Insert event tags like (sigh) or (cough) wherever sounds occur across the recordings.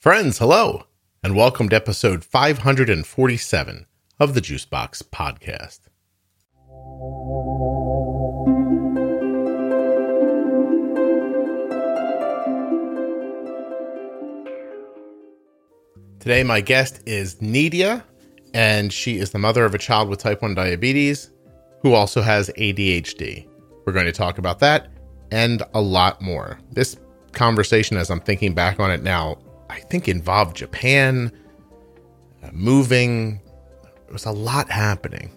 Friends, hello, and welcome to episode 547 of the Juicebox Podcast. Today, my guest is Nidia, and she is the mother of a child with type 1 diabetes who also has ADHD. We're going to talk about that and a lot more. This conversation, as I'm thinking back on it now, I think involved Japan, uh, moving. There was a lot happening.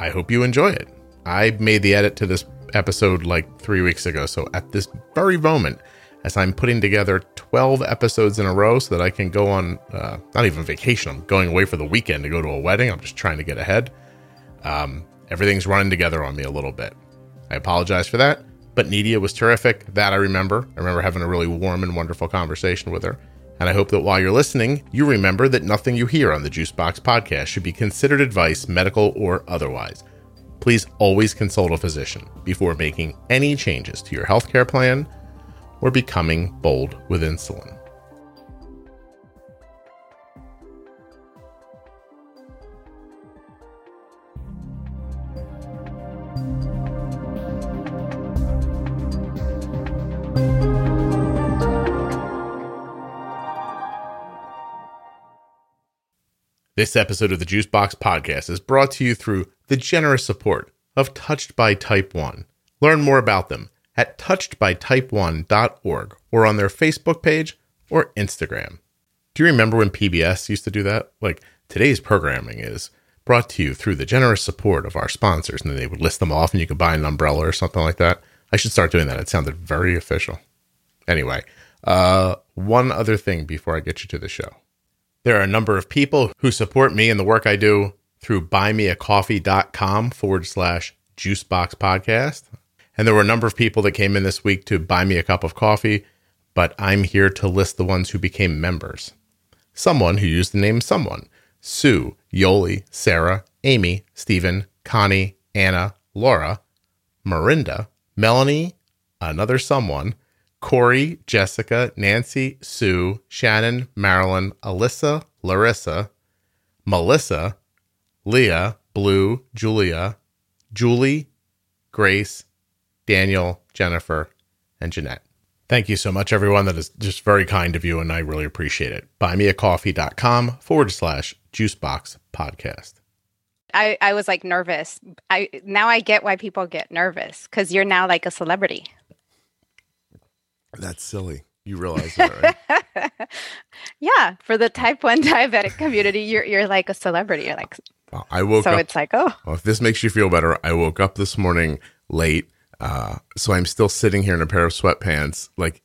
I hope you enjoy it. I made the edit to this episode like three weeks ago. So at this very moment, as I'm putting together 12 episodes in a row so that I can go on, uh, not even vacation, I'm going away for the weekend to go to a wedding. I'm just trying to get ahead. Um, everything's running together on me a little bit. I apologize for that, but Nidia was terrific. That I remember. I remember having a really warm and wonderful conversation with her. And I hope that while you're listening, you remember that nothing you hear on the Juicebox podcast should be considered advice, medical or otherwise. Please always consult a physician before making any changes to your healthcare plan or becoming bold with insulin. This episode of the Juicebox Podcast is brought to you through the generous support of Touched by Type 1. Learn more about them at touchedbytype1.org or on their Facebook page or Instagram. Do you remember when PBS used to do that? Like today's programming is brought to you through the generous support of our sponsors, and then they would list them off and you could buy an umbrella or something like that. I should start doing that. It sounded very official. Anyway, uh, one other thing before I get you to the show. There are a number of people who support me and the work I do through buymeacoffee.com forward slash juicebox podcast. And there were a number of people that came in this week to buy me a cup of coffee, but I'm here to list the ones who became members. Someone who used the name someone Sue, Yoli, Sarah, Amy, Stephen, Connie, Anna, Laura, Marinda, Melanie, another someone, Corey, Jessica, Nancy, Sue, Shannon, Marilyn, Alyssa, Larissa, Melissa, Leah, Blue, Julia, Julie, Grace, Daniel, Jennifer, and Jeanette. Thank you so much, everyone. That is just very kind of you, and I really appreciate it. Buymeacoffee.com forward slash juicebox podcast. I, I was like nervous. I now I get why people get nervous because you're now like a celebrity. That's silly. You realize that, right? (laughs) yeah, for the type one (laughs) diabetic community, you're you're like a celebrity. You're like I woke so up. it's like oh Well, if this makes you feel better, I woke up this morning late. Uh, so I'm still sitting here in a pair of sweatpants, like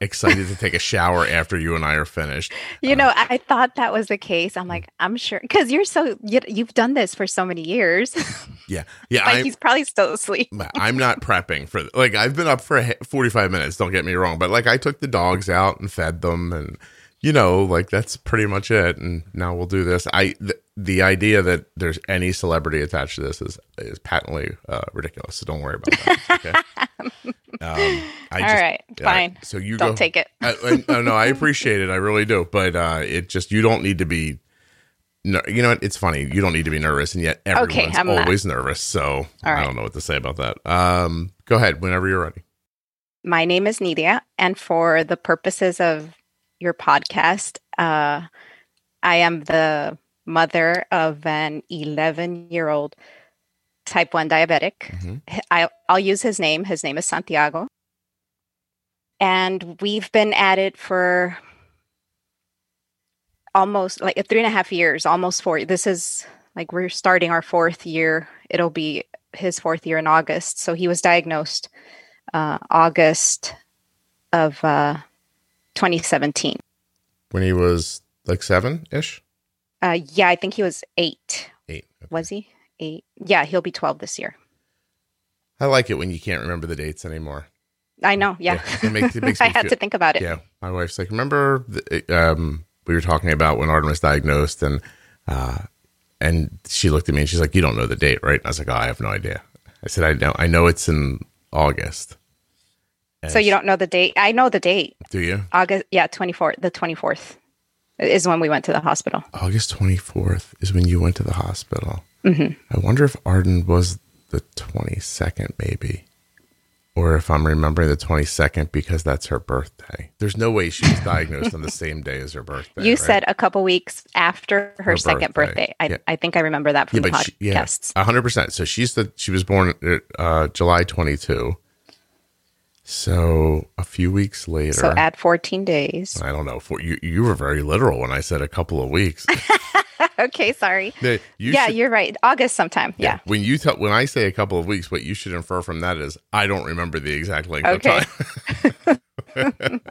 excited to take a shower after you and I are finished. you know I thought that was the case. I'm like I'm sure because you're so you, you've done this for so many years. (laughs) Yeah, yeah. like I'm, he's probably still asleep. I'm not prepping for like I've been up for 45 minutes. Don't get me wrong, but like I took the dogs out and fed them, and you know, like that's pretty much it. And now we'll do this. I th- the idea that there's any celebrity attached to this is is patently uh, ridiculous. So don't worry about that. (laughs) Okay. um, I All right, fine. So you Don't go, take it. I, I, no, I appreciate it. I really do. But uh, it just you don't need to be. No, you know what? It's funny. You don't need to be nervous, and yet everyone's not. always nervous. So I don't know what to say about that. Um, go ahead whenever you're ready. My name is Nidia, and for the purposes of your podcast, uh, I am the mother of an 11 year old type 1 diabetic. Mhm. I, I'll use his name. His name is Santiago. And we've been at it for almost like three and a half years, almost four. This is like we're starting our fourth year. It'll be his fourth year in August. So he was diagnosed uh, August of uh, 2017. When he was like seven ish, Uh, yeah, I think he was eight. eight. Was he eight? Yeah, he'll be 12 this year. I like it when you can't remember the dates anymore. I know. Yeah, it makes, it makes (laughs) I had feel, to think about it. Yeah, my wife's like, remember the, um, we were talking about when Arden was diagnosed, and uh, and she looked at me and she's like, "You don't know the date, right?" And I was like, "Oh, I have no idea." I said, "I know, I know it's in August." So you don't know the date? I know the date. do you? August, yeah, 24th, the 24th is when we went to the hospital. August 24th is when you went to the hospital. hmm I wonder if Arden was the 22nd, maybe. Or if I'm remembering the 22nd because that's her birthday. There's no way she was diagnosed on the (laughs) same day as her birthday. You right? said a couple weeks after her, Her second birthday. birthday. I, Yeah. I think I remember that from Yeah, the but she, yeah, hundred percent. So she's the she was born uh, July twenty two. So a few weeks later, So add 14 days. I don't know. For you, you were very literal when I said a couple of weeks. (laughs) okay, sorry. You yeah, should- you're right. August sometime. Yeah. When you tell when I say a couple of weeks, what you should infer from that is I don't remember the exact length Okay. of time. (laughs)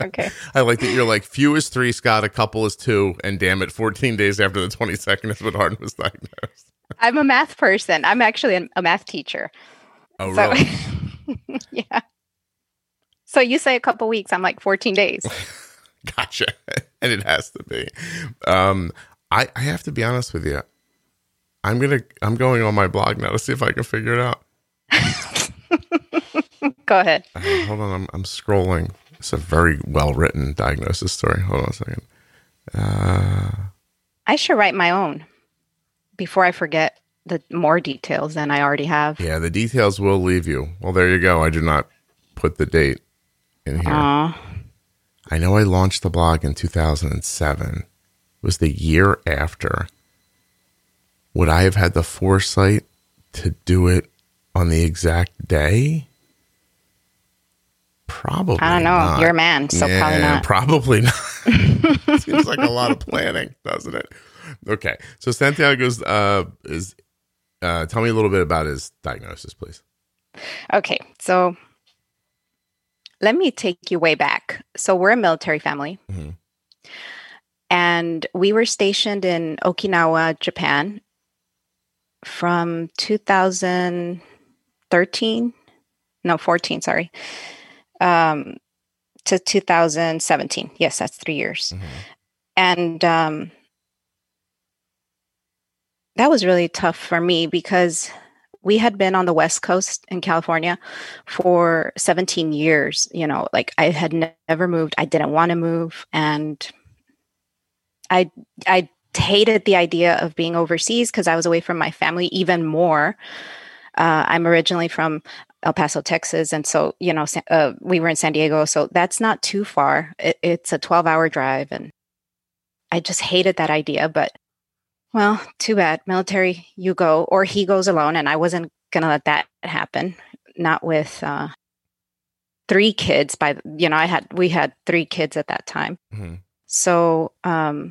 Okay. (laughs) I like that you're like few is three, Scott. A couple is two, and damn it, fourteen days after the twenty second is when Arden was diagnosed. I'm a math person. I'm actually a math teacher. Oh, So, really? yeah. So you say a couple weeks. I'm like 14 days. (laughs) Gotcha. (laughs) and it has to be. Um, I, I have to be honest with you. I'm gonna I'm going on my blog now to see if I can figure it out. (laughs) Go ahead. Uh, hold on, I'm I'm scrolling. It's a very well written diagnosis story. Hold on a second. Uh, I should write my own before I forget the more details than I already have. yeah, the details will leave you. Well, there you go. I did not put the date in here. Aw. I know I launched the blog in 2007. It was the year after. Would I have had the foresight to do it on the exact day? Probably. I don't know. not. You're a man, so probably not. Probably not. (laughs) (laughs) Seems like a lot of planning, doesn't it? Okay. So Santiago's uh is uh tell me a little bit about his diagnosis, please. Okay, so let me take you way back. So we're a military family, Mhm. and we were stationed in Okinawa, Japan, from 2013, no, 14, sorry, um, to 2017. Yes, that's three years, Mhm. and um, that was really tough for me because we had been on the west coast in california for 17 years you know like i had ne- never moved i didn't want to move and i i hated the idea of being overseas because i was away from my family even more. Uh, i'm originally from el paso texas and so you know uh, we were in san diego so that's not too far. It, it's a 12 hour drive and i just hated that idea but well, too bad. Military, you go, or he goes alone. And I wasn't going to let that happen. Not with uh, three kids. By you know, I had we had three kids at that time. Mhm. So um,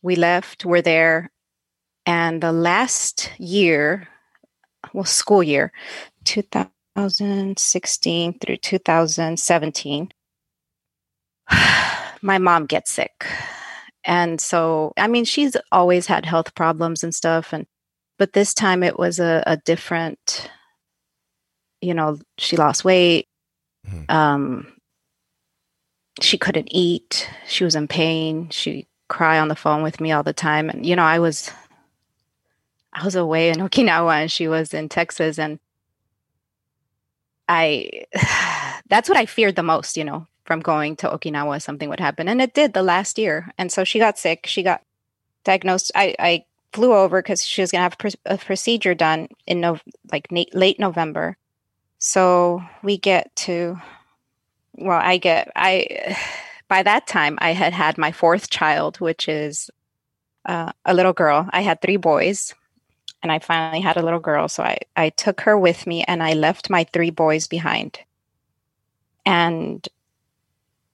we left. We're there, and the last year, well, school year, 2016 through 2017, (sighs) my mom gets sick and so i mean she's always had health problems and stuff and but this time it was a, a different you know she lost weight Mhm. um she couldn't eat she was in pain she cry on the phone with me all the time and you know i was i was away in (laughs) okinawa and she was in texas and i (sighs) that's what i feared the most you know from going to Okinawa, something would happen. And it did the last year. And so she got sick. She got diagnosed. I, I flew over because she was going to have a procedure done in no, like na- late November. So we get to, well, I get, I, (sighs) by that time, I had had my fourth child, which is uh, a little girl. I had three boys. And I finally had a little girl. So I, I took her with me and I left my three boys behind. And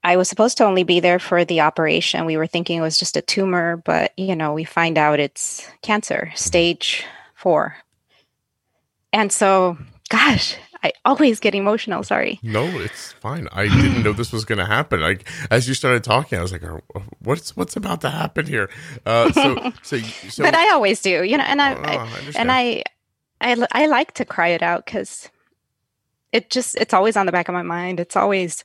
I was supposed to only be there for the operation. We were thinking it was just a tumor, but you know, we find out it's cancer, stage four. And so, gosh, I always get emotional. Sorry. No, it's fine. I didn't know this was going to happen. Like as you started talking, I was like, "Oh, "What's what's about to happen here?" Uh, so, (laughs) so, so. but I always do, you know, and I, Oh, I I and I, I, I like to cry it out because it just it's always on the back of my mind. It's always,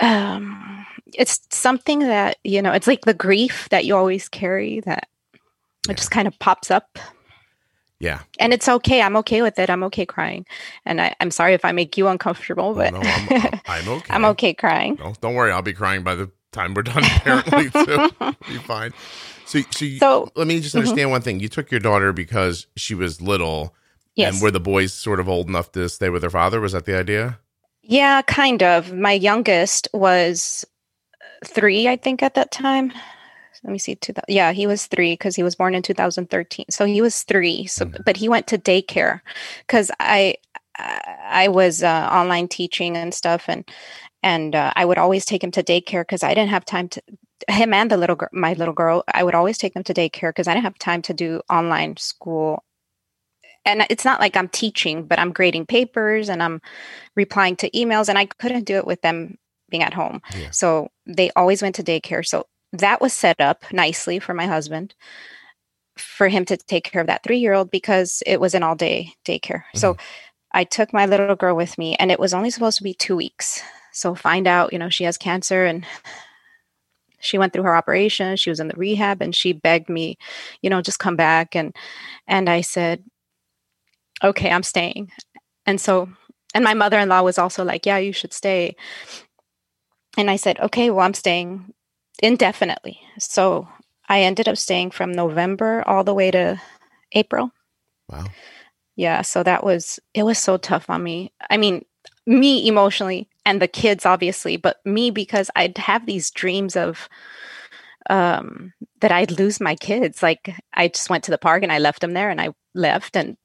um, it's something that you know. It's like the grief that you always carry that Yeah. it just kind of pops up. Yeah. And it's okay. I'm okay with it. I'm okay crying. And I, I'm sorry if I make you uncomfortable, but Well, no, I'm, (laughs) I'm okay. I'm okay crying. No, don't worry. I'll be crying by the time we're done. (laughs) Apparently, too. (laughs) be fine. So, so, you, So- let me just understand one thing. You took your daughter because she was little, Yes. and were the boys sort of old enough to stay with their father? Was that the idea? Yeah, kind of. My youngest was three, I think, at that time. Let me see. Two, yeah, he was three because he was born in 2013. So he was three. So, Mhm. but he went to daycare because I, I I was uh, online teaching and stuff, and and uh, I would always take him to daycare because I didn't have time to. Him and the little girl, my little girl, I would always take them to daycare because I didn't have time to do online school. And it's not like I'm teaching, but I'm grading papers and I'm replying to emails and I couldn't do it with them being at home. Yeah. So they always went to daycare. So that was set up nicely for my husband for him to take care of that 3-year-old because it was an all-day daycare. So mm-hmm. I took my little girl with me and it was only supposed to be 2 weeks. So find out, you know, she has cancer and she went through her operation, she was in the rehab and she begged me, you know, just come back and and I said, "Okay, I'm staying." And so and my mother-in-law was also like, "Yeah, you should stay." And I said, "Okay, well, I'm staying indefinitely." So I ended up staying from November all the way to April. Wow. Yeah, so that was it was so tough on me. I mean, me emotionally and the kids obviously, but me because I'd have these dreams of um that I'd lose my kids. Like I just went to the park and I left them there and I left and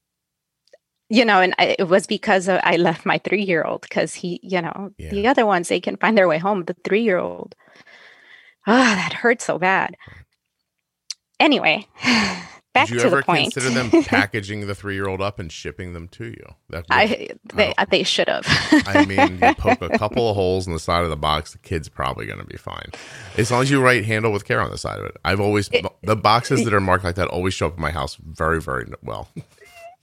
you know, and I, it was because I left my 3-year-old because he, you know, Yeah. the other ones they can find their way home, the 3-year-old. Ah, that hurt so bad. Anyway, (sighs) back to the bigger. Did you to ever the point. consider them (laughs) packaging the three-year-old up and shipping them to you? That I they Oh. they should have. I mean, you poke a (laughs) couple of holes in the side of the box, the kid's probably going to be fine. As long as you write handle with care on the side of it. I've always, the boxes that are marked like that always show up in my house very, very well. (laughs)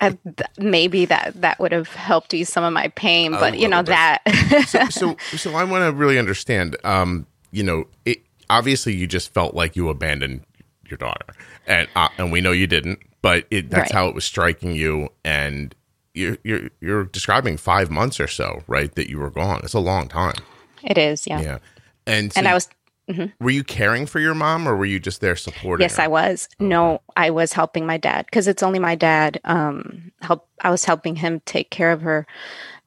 Uh, th- maybe that that would have helped ease some of my pain, but you know bit. that. So, (laughs) so, so I want to really understand, um, you know, it, obviously you just felt like you abandoned your daughter and, uh, and we know you didn't, but it, that's Right. how it was striking you. And you're, you're, you're describing five months or so, right? That you were gone. It's a long time. it is, yeah. Yeah. And, so And I was Were you caring for your mom, or were you just there supporting? yes, her? I was. No, I was helping my dad because it's only my dad. Um, help. I was helping him take care of her,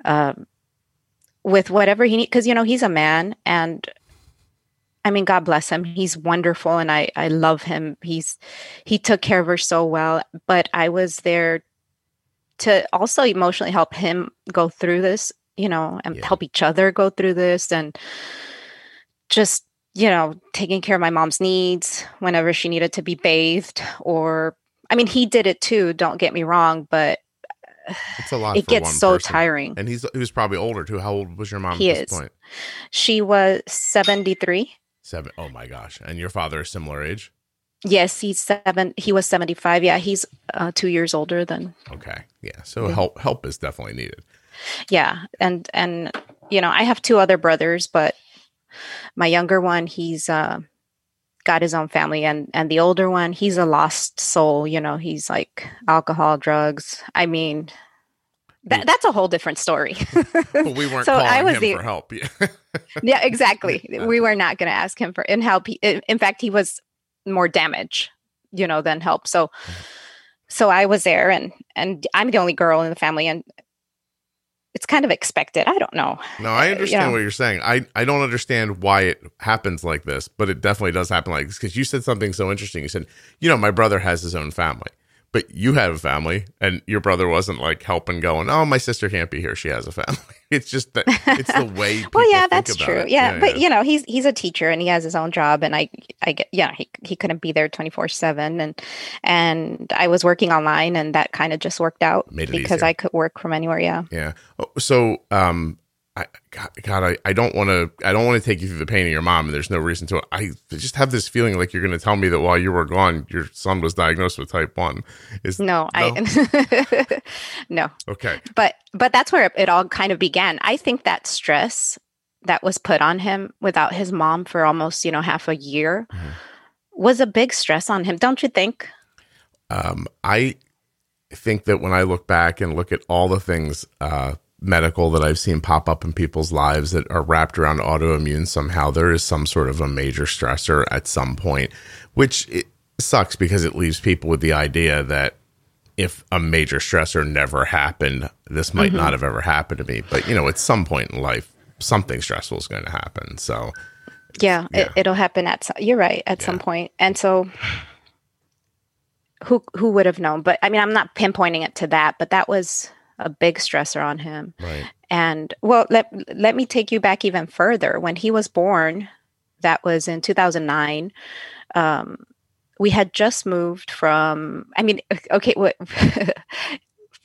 um, with whatever he need. Because you know he's a man, and I mean, God bless him. He's wonderful, and I I love him. He's he took care of her so well. But I was there to also emotionally help him go through this, you know, and Yeah. help each other go through this, and just you know taking care of my mom's needs whenever she needed to be bathed or i mean he did it too don't get me wrong but It's a lot. it gets so person. tiring And he's he was probably older too. How old was your mom He at this is. point? she was 73 Seven. Oh my gosh! And your father is similar age. yes he's seven he was 75 yeah he's uh, two years older than Okay. Yeah. So Yeah. help help is definitely needed. yeah and and you know i have two other brothers but my younger one he's uh got his own family and and the older one he's a lost soul you know he's like alcohol drugs. I mean that's a whole different story. But we weren't (laughs) So calling I was him the- for help. Yeah. (laughs) exactly. (laughs) We were not going to ask him for in help. He- in in fact he was more damage you know than help. So so i was there and and i'm the only girl in the family and it's kind of expected i don't know No, I Uh, understand yeah. what you're saying. I, I don't understand why it happens like this, but it definitely does happen like this because you said something so interesting. You said, you know, my brother has his own family, but you have a family, and your brother wasn't like helping, going, oh, my sister can't be here; she has a family. (laughs) It's just that it's the way. People (laughs) well yeah that's true it. yeah, but you know he's he's a teacher and he has his own job and i i get yeah he, he couldn't be there 24 7 and and i was working online and that kind of just worked out because easier. i could work from anywhere yeah Yeah. Oh, So, um, I, God, God I, I don't want to, I don't want to take you through the pain of your mom, and there's no reason to. I just have this feeling like you're going to tell me that while you were gone, your son was diagnosed with type one. Is no, i (laughs) no okay. but but that's where it all kind of began i think that stress that was put on him without his mom for almost you know half a year Mhm. was a big stress on him don't you think Um, I, think that when I look back and look at all the things uh, medical that I've seen pop up in people's lives that are wrapped around autoimmune somehow, there is some sort of a major stressor at some point, which it sucks because it leaves people with the idea that if a major stressor never happened, this might mm-hmm. not have ever happened to me. But you know, at some point in life, something stressful is going to happen. So, yeah, yeah. It, will happen at. Some, you're right at yeah. some point, and so who who would have known? But I mean, I'm not pinpointing it to that, but that was a big stressor on him. Right. And well, let let me take you back even further. When he was born, that was in 2009. Um, we had just moved from. I mean, okay, what. (laughs)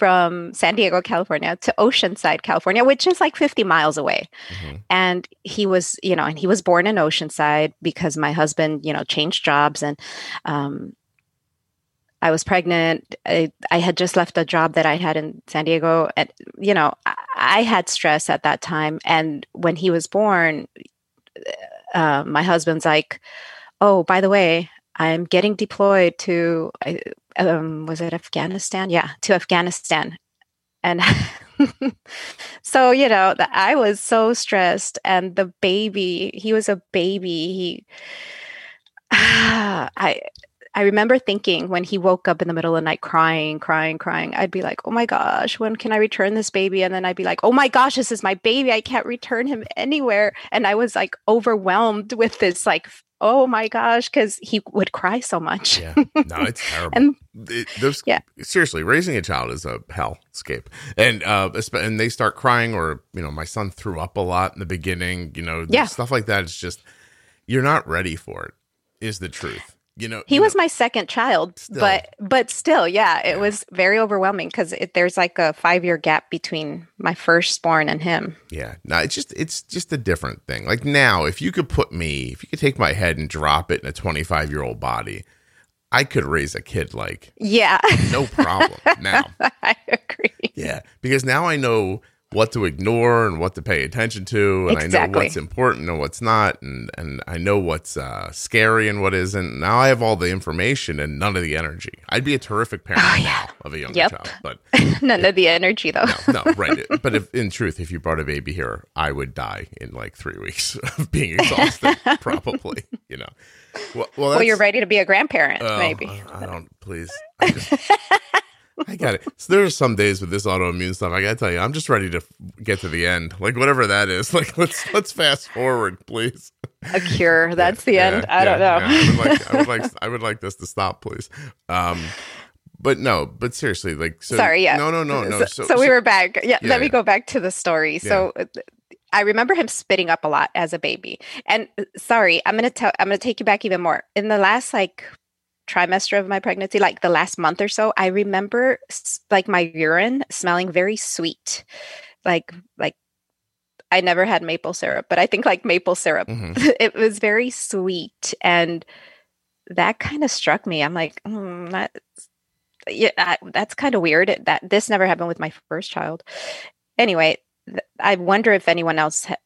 from San Diego, California to Oceanside, California, which is like 50 miles away. Mm-hmm. And he was, you know, and he was born in Oceanside because my husband, you know, changed jobs and um, I was pregnant. I, I, had just left a job that I had in San Diego. And, you know, I, I had stress at that time. And when he was born, uh, my husband's like, oh, by the way, I'm getting deployed to, um, was it Afghanistan? Yeah, to Afghanistan. And (laughs) so, you know, the, I was so stressed. And the baby, he was a baby. He, (sighs) I, I remember thinking when he woke up in the middle of the night crying, crying, crying, I'd be like, oh my gosh, when can I return this baby? And then I'd be like, oh my gosh, this is my baby. I can't return him anywhere. And I was like overwhelmed with this, like, oh my gosh, because he would cry so much. yeah. No, (laughs) it's terrible. and, it, there's, yeah. Seriously, raising a child is a hellscape. And, uh, and they start crying, or, you know, my son threw up a lot in the beginning, you know, yeah. stuff like that. It's just, you're not ready for it, is the truth you know he you was know, my second child still. but but still yeah it yeah. was very overwhelming because there's like a five year gap between my firstborn and him. Yeah no it's just it's just a different thing. Like now if you could put me if you could take my head and drop it in a 25 year old body i could raise a kid like yeah. no problem. (laughs) Now i agree. Yeah because now i know what to ignore and what to pay attention to and exactly. i know what's important and what's not and and i know what's uh, scary and what isn't. Now i have all the information and none of the energy. I'd be a terrific parent oh, yeah. of a young yep. child but (laughs) none of the energy though. No, no (laughs) right. But if in truth if you brought a baby here i would die in like three weeks (laughs) of being exhausted probably you know. Well, well, well, you're ready to be a grandparent uh, maybe. I don't please. I just, I got it. So there are some days with this autoimmune stuff. I gotta tell you, I'm just ready to get to the end, like whatever that is. (laughs) Like let's let's fast forward, please. A cure. (laughs) That's the yeah, end. I don't know. I would, like, I would like (laughs) I would like this to stop, please. Um, but no, but seriously, like so, sorry, yeah, no, no, no, no. So, so, so we were back. Yeah, let me go back to the story. So. Uh, I remember him spitting up a lot as a baby. And uh, sorry, I'm gonna tell I'm gonna take you back even more. In the last like trimester of my pregnancy, like the last month or so, I remember like my urine smelling very sweet. Like like I never had maple syrup, but I think like maple syrup. Mm-hmm. (laughs) it was very sweet and that kind of struck me. I'm like, mm, that yeah, I, that's kind of weird. That this never happened with my first child. Anyway, th- I wonder if anyone else, ha-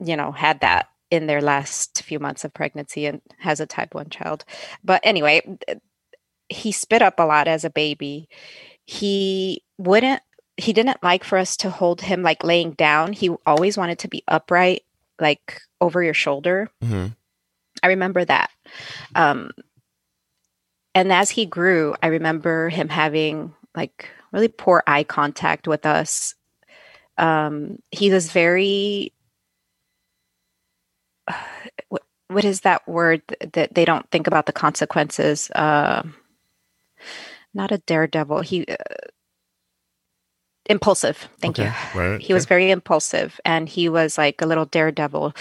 you know, had that in their last few months of pregnancy and has a type 1 child. But anyway, he spit up a lot as a baby. He wouldn't he didn't like for us to hold him like laying down. He always wanted to be upright like over your shoulder. Mm-hmm. I remember that. Um and as he grew, I remember him having like really poor eye contact with us. Um, he was very what, what is that word that they don't think about the consequences? Uh, not a daredevil. He uh, impulsive. Thank okay. you. Right. He was very impulsive, and he was like a little daredevil.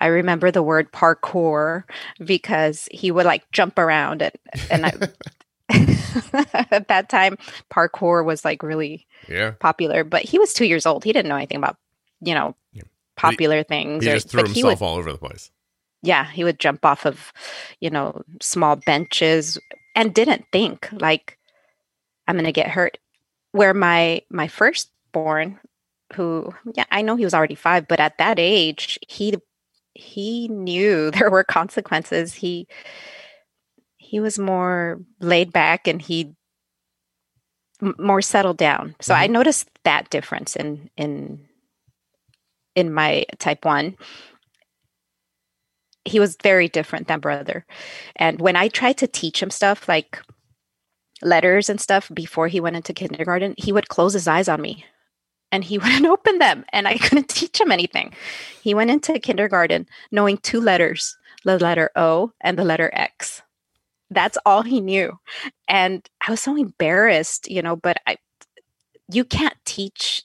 I remember the word parkour because he would like jump around and and I. (laughs) at that time, parkour was like really yeah. popular, but he was two years old. He didn't know anything about, you know, popular he, things. He or, just threw himself would, all over the place. Yeah, he would jump off of, you know, small benches and didn't think like I'm going to get hurt. Where my my firstborn, who yeah, I know he was already five, but at that age, he he knew (laughs) there were consequences. He he was more laid back and he m- more settled down. So I mm-hmm. noticed that difference in in in my type 1. He was very different than brother. And when I tried to teach him stuff like letters and stuff before he went into kindergarten, he would close his eyes on me and he (laughs) wouldn't open them and I couldn't teach him anything. He went into kindergarten knowing two letters, the letter O and the letter X. That's all he knew. And I was so embarrassed, you know, but I you can't teach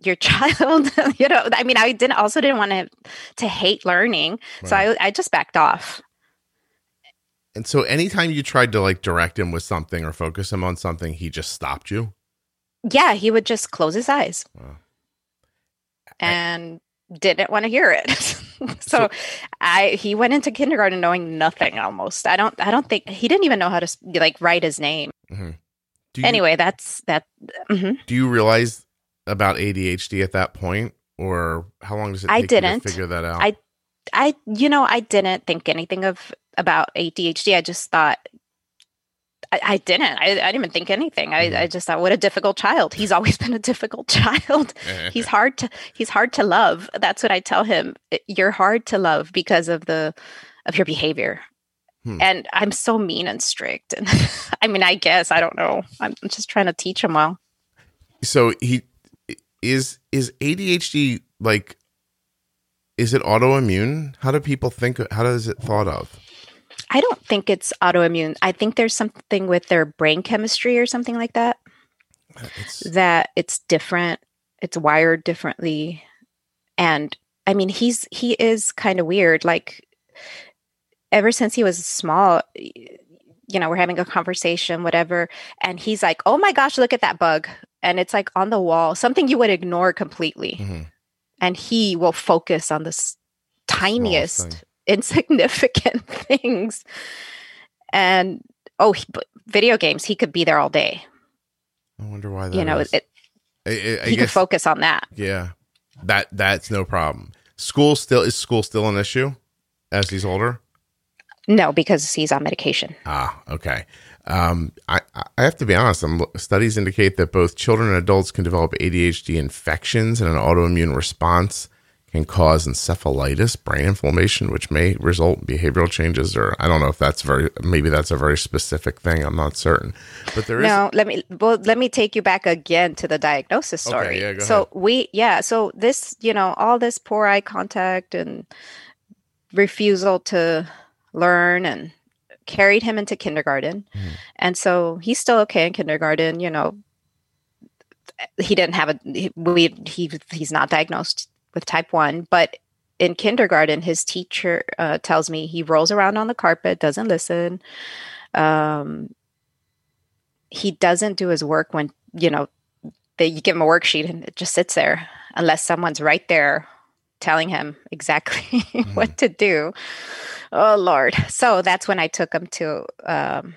your (laughs) child, you know. I mean, I didn't also didn't want to to hate learning. So I I just backed off. And so anytime you tried to like direct him with something or focus him on something, he just stopped you. Yeah, he would just close his eyes Wow. and didn't want to hear it. (laughs) so, So- I he went into kindergarten knowing nothing almost. I don't I don't think he didn't even know how to like write his name. Do you, Anyway, that's that mhm. do you realize about ADHD at that point, or how long does it? I take you to didn't. figure that out. I I you know, I didn't think anything of about ADHD. I just thought I, I didn't. I, I didn't even think anything. I, Mhm. I just thought, what a difficult child. He's always been a difficult (laughs) child. (laughs) he's hard to he's hard to love that's what i tell him you're hard to love because of the of your behavior Hmm. and i'm so mean and strict and (laughs) i mean i guess i don't know i'm just trying to teach him well so he is is ADHD like is it autoimmune? How do people think how does it thought of? i don't think it's autoimmune i think there's something with their brain chemistry or something like that It's that it's different it's wired differently and i mean he's he is kind of weird like ever since he was small you know we're having a conversation whatever and he's like oh my gosh look at that bug and it's like on the wall something you would ignore completely Mhm. and he will focus on the tiniest thing. (laughs) insignificant things and oh he, video games he could be there all day I wonder why that you know is. it, I, I- I he could guess focus on that yeah. That that's no problem. School still is school still an issue as he's older? No, because he's on medication. Ah, okay. Um, I, I have to be honest. I'm, studies indicate that both children and adults can develop ADHD infections, and an autoimmune response can cause encephalitis, brain inflammation, which may result in behavioral changes. Or I don't know if that's very maybe that's a very specific thing. I'm not certain, but there is. No, let me well let me take you back again to the diagnosis Okay, story. yeah, go so ahead. we yeah, so this, you know, all this poor eye contact and refusal to learn and carried him into kindergarten. Mhm. And so he's still okay in kindergarten, you know. He didn't have a he, we he he's not diagnosed with type 1, but in kindergarten his teacher uh, tells me he rolls around on the carpet, doesn't listen. Um he doesn't do his work when you know that you give him a worksheet and it just sits there unless someone's right there telling him exactly (laughs) what to do oh lord so that's when i took him to um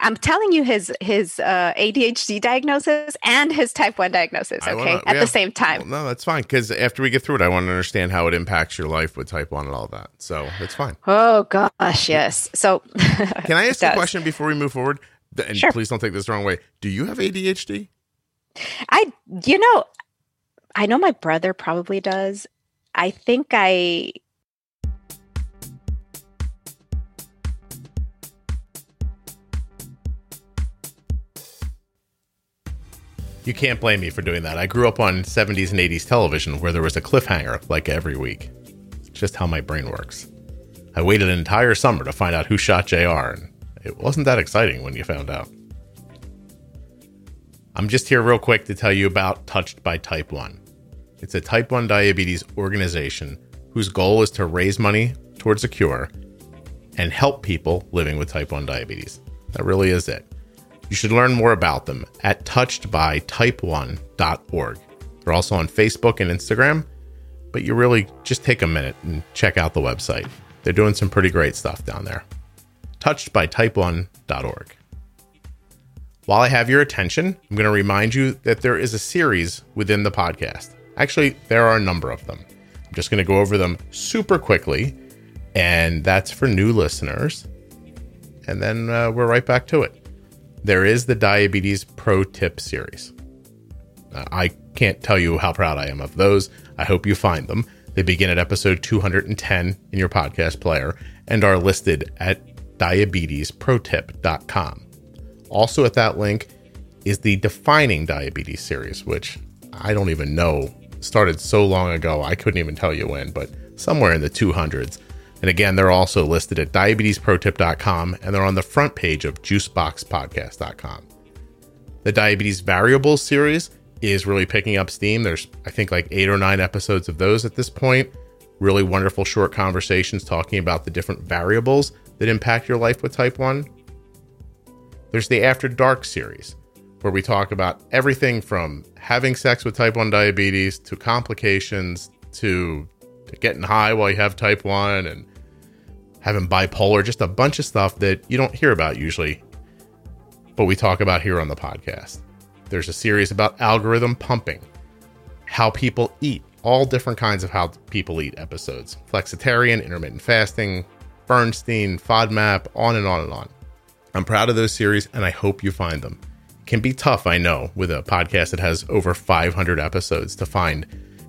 i'm telling you his his uh, adhd diagnosis and his type 1 diagnosis okay wanna- at yeah. the same time Well, no, that's fine. Because after we get through it, I want to understand how it impacts your life with type one and all that. So it's fine. oh gosh yes so (laughs) Can I ask a question before we move forward? And Sure. please don't take this the wrong way. Do you have ADHD? I, you know, I know my brother probably does. I think I, You can't blame me for doing that. I grew up on 70s and 80s television where there was a cliffhanger like every week. It's just how my brain works. I waited an entire summer to find out who shot JR, and it wasn't that exciting when you found out. I'm just here real quick to tell you about Touched by Type 1. It's a type 1 diabetes organization whose goal is to raise money towards a cure and help people living with type 1 diabetes. That really is it. You should learn more about them at touchedbytype1.org. They're also on Facebook and Instagram, but you really just take a minute and check out the website. They're doing some pretty great stuff down there. Touchedbytype1.org. While I have your attention, I'm going to remind you that there is a series within the podcast. Actually, there are a number of them. I'm just going to go over them super quickly, and that's for new listeners. And then uh, we're right back to it. there is the Diabetes Pro Tip series. Uh, I can't tell you how proud I am of those. I hope you find them. They begin at episode 210 in your podcast player and are listed at diabetesprotip.com. Also, at that link is the Defining Diabetes series, which I don't even know started so long ago, I couldn't even tell you when, but somewhere in the 200s. And again, they're also listed at diabetesprotip.com and they're on the front page of juiceboxpodcast.com. The Diabetes Variables series is really picking up steam. There's, I think, like eight or nine episodes of those at this point. Really wonderful short conversations talking about the different variables that impact your life with type 1. There's the After Dark series, where we talk about everything from having sex with type 1 diabetes to complications to, to getting high while you have type 1 and having bipolar, just a bunch of stuff that you don't hear about usually, but we talk about here on the podcast. There's a series about algorithm pumping, how people eat, all different kinds of how people eat episodes flexitarian, intermittent fasting, Bernstein, FODMAP, on and on and on. I'm proud of those series and I hope you find them. Can be tough, I know, with a podcast that has over 500 episodes to find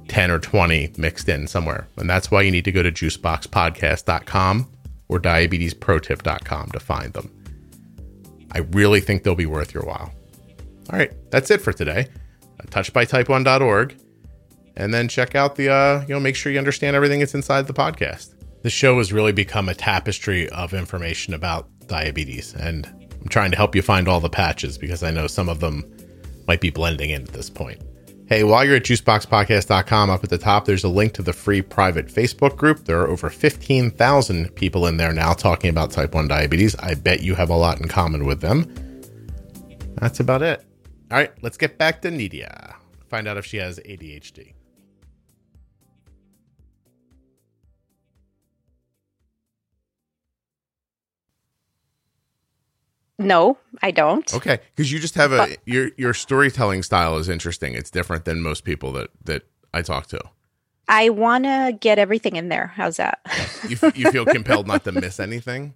10 or 20 mixed in somewhere. And that's why you need to go to juiceboxpodcast.com or diabetesprotip.com to find them. I really think they'll be worth your while. All right, that's it for today. Uh, touchedbytype1.org. And then check out the, uh, you know, make sure you understand everything that's inside the podcast. The show has really become a tapestry of information about diabetes. And I'm trying to help you find all the patches because I know some of them might be blending in at this point. Hey, while you're at juiceboxpodcast.com, up at the top, there's a link to the free private Facebook group. There are over 15,000 people in there now talking about type 1 diabetes. I bet you have a lot in common with them. That's about it. All right, let's get back to Nidia. Find out if she has ADHD. No, I don't. Okay, because you just have a your your storytelling style is interesting. It's different than most people that that I talk to. I want to get everything in there. How's that? You, you feel (laughs) compelled not to miss anything.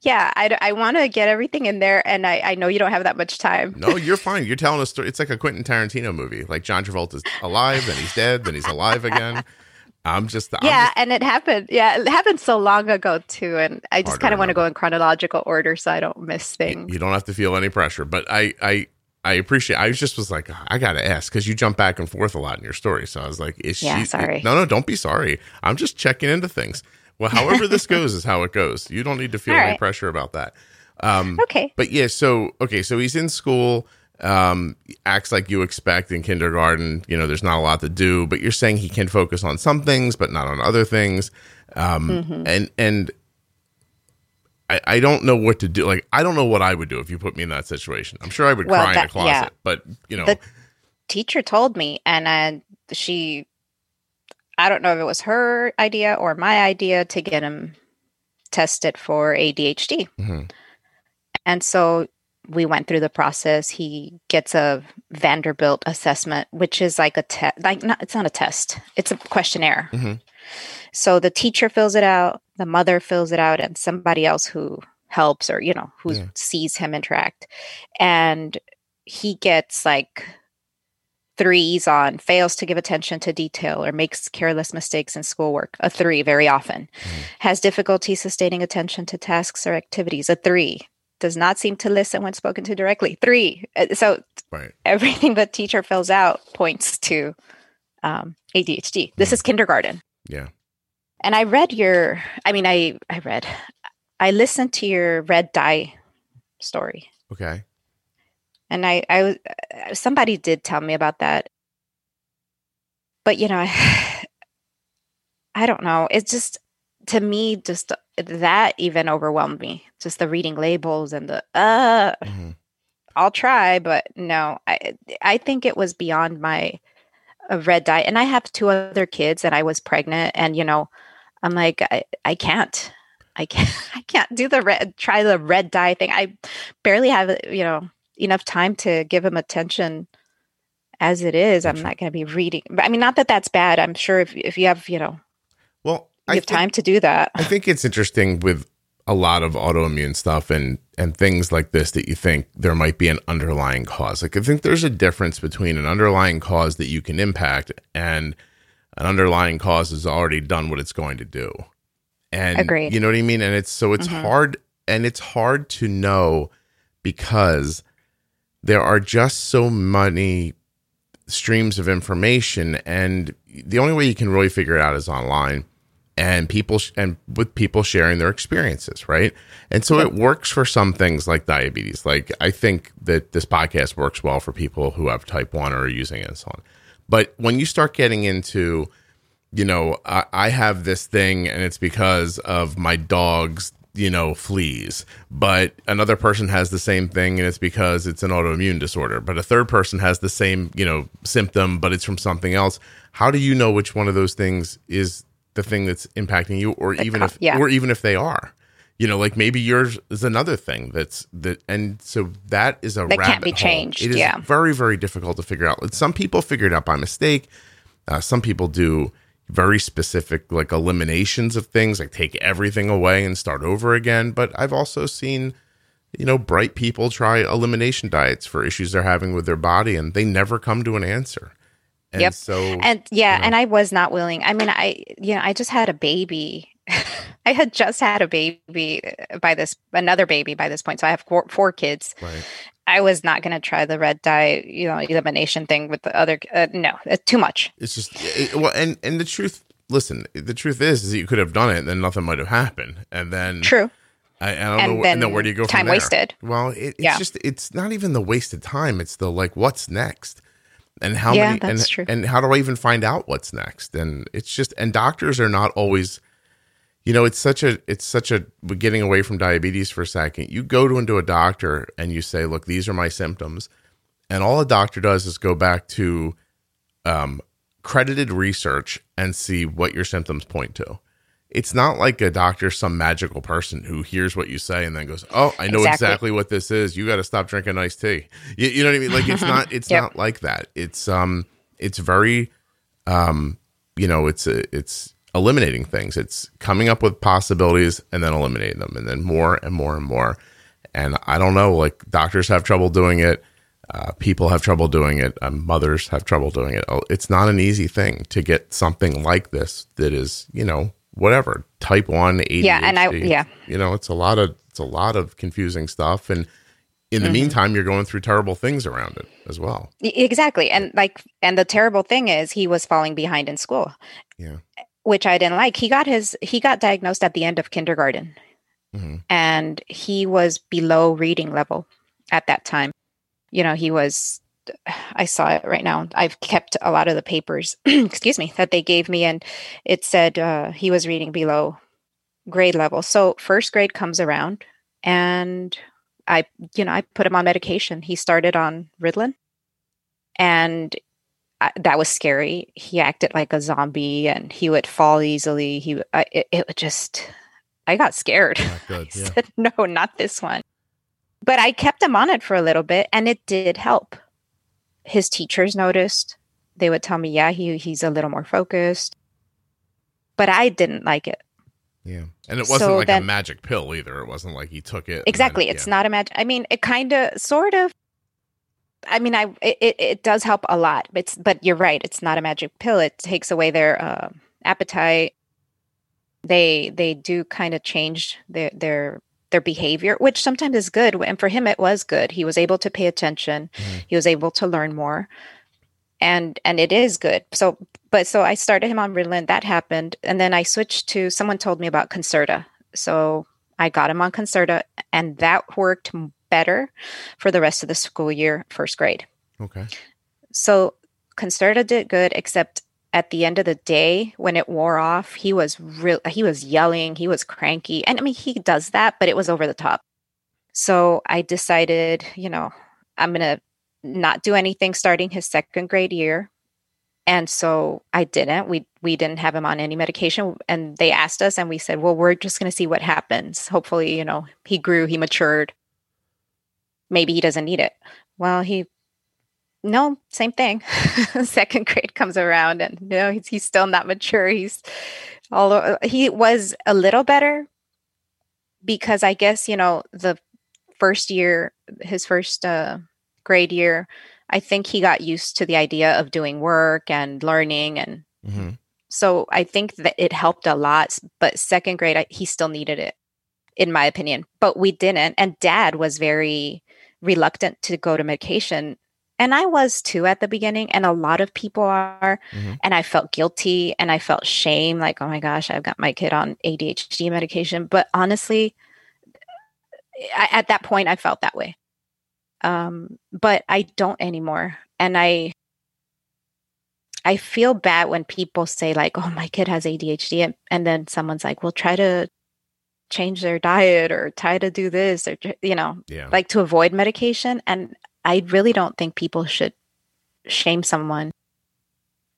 Yeah, I, I want to get everything in there, and I, I know you don't have that much time. No, you're fine. You're telling a story. It's like a Quentin Tarantino movie. Like John Travolta's alive, then he's dead, then he's alive again. I'm just I'm yeah, just, and it happened. Yeah, it happened so long ago too, and I just kind of want to go in chronological order so I don't miss things. you don't have to feel any pressure. But I I I appreciate. I just was like, I gotta ask because you jump back and forth a lot in your story. So I was like, is Yeah, she? sorry. No, no, don't be sorry. I'm just checking into things. Well, however this goes is how it goes. You don't need to feel any pressure about that. Um, Okay. but yeah, so okay, so he's in school. Um, acts like you expect in kindergarten. You know, there's not a lot to do, but you're saying he can focus on some things, but not on other things. Um, Mm-hmm. and and I, I don't know what to do. Like, I don't know what I would do if you put me in that situation. I'm sure I would Well, cry in a closet, yeah. but you know, The- Teacher told me, and uh, she, I don't know if it was her idea or my idea to get him tested for ADHD. Mhm. And so we went through the process. He gets a Vanderbilt assessment, which is like a test. Like, not, it's not a test; it's a questionnaire. Mhm. So the teacher fills it out, the mother fills it out, and somebody else who helps or you know who Yeah. sees him interact, and he gets like threes on fails to give attention to detail or makes careless mistakes in schoolwork a three very often has difficulty sustaining attention to tasks or activities a three does not seem to listen when spoken to directly three Uh, so right? everything (laughs) the teacher fills out points to um, adhd this is kindergarten Yeah. and i read your i mean i i read i listened to your red dye story Okay. and I, I was uh, somebody did tell me about that, but you know, I, (sighs) I don't know. It's just to me, just that even overwhelmed me. Just the reading labels and the uh, Mhm. I'll try, but no, I I think it was beyond my uh, red dye. And I have two other kids, and I was pregnant, and you know, I'm like, I, I can't. I can't. (laughs) I can't do the red. Try the red dye thing. I barely have, you know, enough time to give him attention as it is. I'm not going to be reading. I mean, not that that's bad. I'm sure if if you have, you know, you I have think, time to do that. I think it's interesting with a lot of autoimmune stuff and and things like this that you think there might be an underlying cause. Like I think there's a difference between an underlying cause that you can impact and an underlying cause has already done what it's going to do. And Agreed. you know what I mean? And it's so it's Mhm. hard and it's hard to know because there are just so many streams of information and the only way you can really figure it out is online and people sh- and with people sharing their experiences right? And so it works for some things like diabetes. Like i think that this podcast works well for people who have type 1 or are using insulin. But when you start getting into you know I, I have this thing and it's because of my dog's you know fleas. But another person has the same thing and it's because it's an autoimmune disorder. But a third person has the same you know symptom but it's from something else. How do you know which one of those things is the thing that's impacting you or The even co- if yeah. or even if they are you know like maybe yours is another thing that's that and so that is a That can't be hole. changed, it is yeah. very very difficult to figure out some people figure it out by mistake uh, some people do very specific like eliminations of things like take everything away and start over again but i've also seen you know bright people try elimination diets for issues they're having with their body and they never come to an answer and Yep. so and yeah, you know. and I was not willing. I mean, I you know, I just had a baby. (laughs) I had just had a baby uh, by this another baby by this point. So I have four, four kids. right I was not going to try the red dye, you know, elimination thing with the other. Uh, no, it's too much. it's just it, well and and the truth listen the truth is, is that you could have done it and then nothing might have happened and then True. I, I don't And know and then then where do you go time from there? wasted. well it, it's Yeah. just it's not even the wasted time it's the like what's next and how Yeah, many that's and, true. and how do i even find out what's next? And it's just and doctors are not always you know it's such a it's such a we're getting away from diabetes for a second. You go to into a doctor and you say look these are my symptoms. And all a doctor does is go back to um, credited research and see what your symptoms point to it's not like a doctor, some magical person who hears what you say and then goes oh i know exactly, Exactly. what this is. You got to stop drinking iced tea. You, you know what i mean? Like it's not (laughs) it's Yep. not like that. It's um it's very um you know it's a, it's eliminating things. It's coming up with possibilities and then eliminating them and then more and more and more. And i don't know like doctors have trouble doing it. Uh, people have trouble doing it. Um, mothers have trouble doing it. It's not an easy thing to get something like this that is you know whatever type 1 ADHD. Yeah, and I- yeah. you know it's a lot of it's a lot of confusing stuff and in the Mm-hmm. meantime you're going through terrible things around it as well Exactly. And like, and the terrible thing is he was falling behind in school, yeah which I didn't like. He got his, he got diagnosed at the end of kindergarten hmm and he was below reading level at that time. You know, he was, I saw it right now. I've kept a lot of the papers, (clears throat) excuse me, that they gave me, and it said uh, he was reading below grade level. So first grade comes around, and I, you know, I put him on medication. He started on Ritalin, and I, that was scary. He acted like a zombie, and he would fall easily. He, I, it, it would just, I got scared. (laughs) good I yeah said, no, not this one. But I kept him on it for a little bit and it did help. His teachers noticed. They would tell me, yeah, he, he's a little more focused. But I didn't like it. Yeah. And it wasn't So like a magic pill either. It wasn't like he took it. and then- Exactly. It's not a magic. I mean, it kind of, sort of. I mean, I it, it- it does help a lot. It's but you're right. It's not a magic pill. It takes away their uh, appetite. They they do kind of change their their their behavior, which sometimes is good. And for him, it was good. He was able to pay attention. Mhm. He was able to learn more, and and it is good. So, but so I started him on Ritalin. That happened, and then I switched to. Someone told me about Concerta, so I got him on Concerta, and that worked better for the rest of the school year, first grade. Okay. So Concerta did good, except at the end of the day, when it wore off, he was real. He was yelling. He was cranky, and I mean, he does that, but it was over the top. So I decided, you know, I'm gonna not do anything starting his second grade year. And so I didn't. We we didn't have him on any medication, and they asked us, and we said, "Well, we're just going to see what happens. Hopefully, you know, he grew, he matured. Maybe he doesn't need it." Well, he no, same thing. (laughs) Second grade comes around, and no, he's, he's still not mature. He's although he was a little better, because I guess, you know, the first year, his first uh, grade year, I think he got used to the idea of doing work and learning. And hmm so I think that it helped a lot. But second grade, I, he still needed it, in my opinion. But we didn't. And dad was very reluctant to go to medication. And I was too at the beginning. And a lot of people are. hmm And I felt guilty and I felt shame like, oh my gosh, I've got my kid on ADHD medication. But honestly, I, at that point, I felt that way. Um, but I don't anymore. And I, I feel bad when people say like, "Oh, my kid has ADHD," and, and then someone's like, "Well, try to change their diet or try to do this or you know, Yeah. like to avoid medication." And I really don't think people should shame someone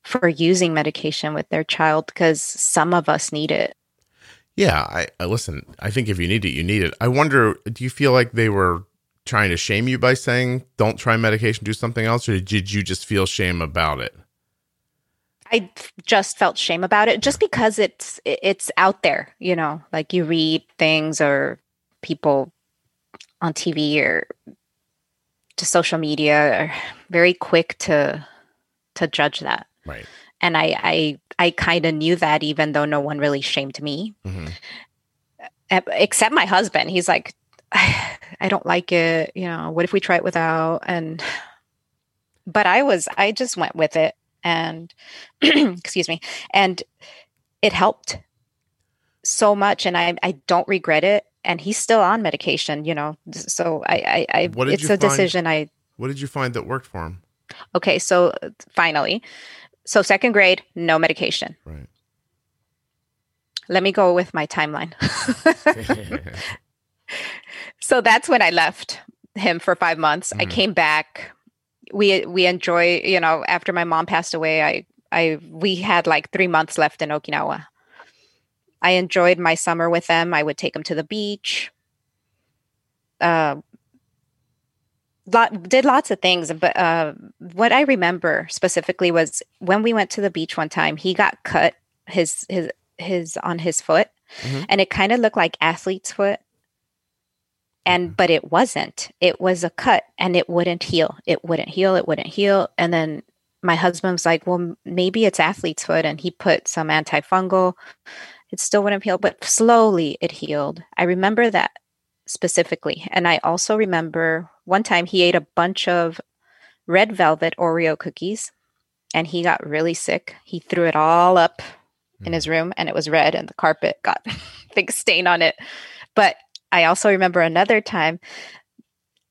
for using medication with their child because some of us need it. Yeah, I, I listen. I think if you need it, you need it. I wonder, do you feel like they were trying to shame you by saying don't try medication, do something else, or did you just feel shame about it? I just felt shame about it just because it's it's out there, you know, like you read things or people on TV or to social media are very quick to to judge that. Right. And I I I kind of knew that even though no one really shamed me hmm e- except my husband. He's like (sighs) I don't like it, you know, what if we try it without and but I was I just went with it and (clears throat) excuse me and it helped so much and I I don't regret it and he's still on medication, you know. So I I, I What did it's you a find- decision I What did you find that worked for him? Okay, so uh, finally. So second grade, no medication. Right. Let me go with my timeline. (laughs) (laughs) so that's when I left him for 5 months. I Mhm. came back. We we enjoy, you know, after my mom passed away, I I we had like 3 months left in Okinawa. I enjoyed my summer with them. I would take them to the beach. Uh lot, did lots of things, but uh, what I remember specifically was when we went to the beach one time. He got cut his his his on his foot, Mhm. and it kind of looked like athlete's foot, and but it wasn't. It was a cut, and it wouldn't heal. It wouldn't heal. It wouldn't heal, and then my husband was like, "Well, maybe it's athlete's foot," and he put some antifungal. It still wouldn't heal, but slowly it healed. I remember that specifically. And I also remember one time he ate a bunch of red velvet Oreo cookies and he got really sick. He threw it all up in his room and it was red and the carpet got (laughs) big stain on it. But I also remember another time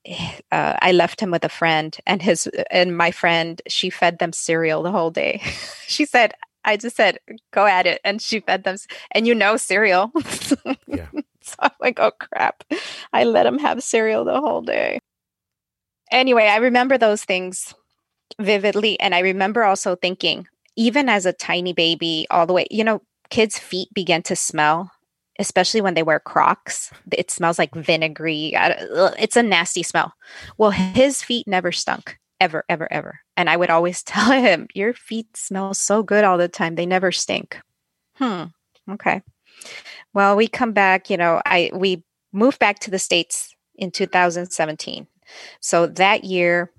uh, I left him with a friend and his and my friend she fed them cereal the whole day. (laughs) she said I just said go at it and she fed them and you know cereal. (laughs) Yeah. so (laughs) I'm like oh crap. I let him have cereal the whole day. Anyway, I remember those things vividly and I remember also thinking even as a tiny baby all the way you know kids feet begin to smell especially when they wear crocs it smells like mm. vinegary don't- ugh, it's a nasty smell well his feet never stunk ever ever ever. And i would always (laughs) tell him your feet smell so good all the time. They never stink. Hmm. Okay. Well we come back you know i we moved back to the states in 2017 so that year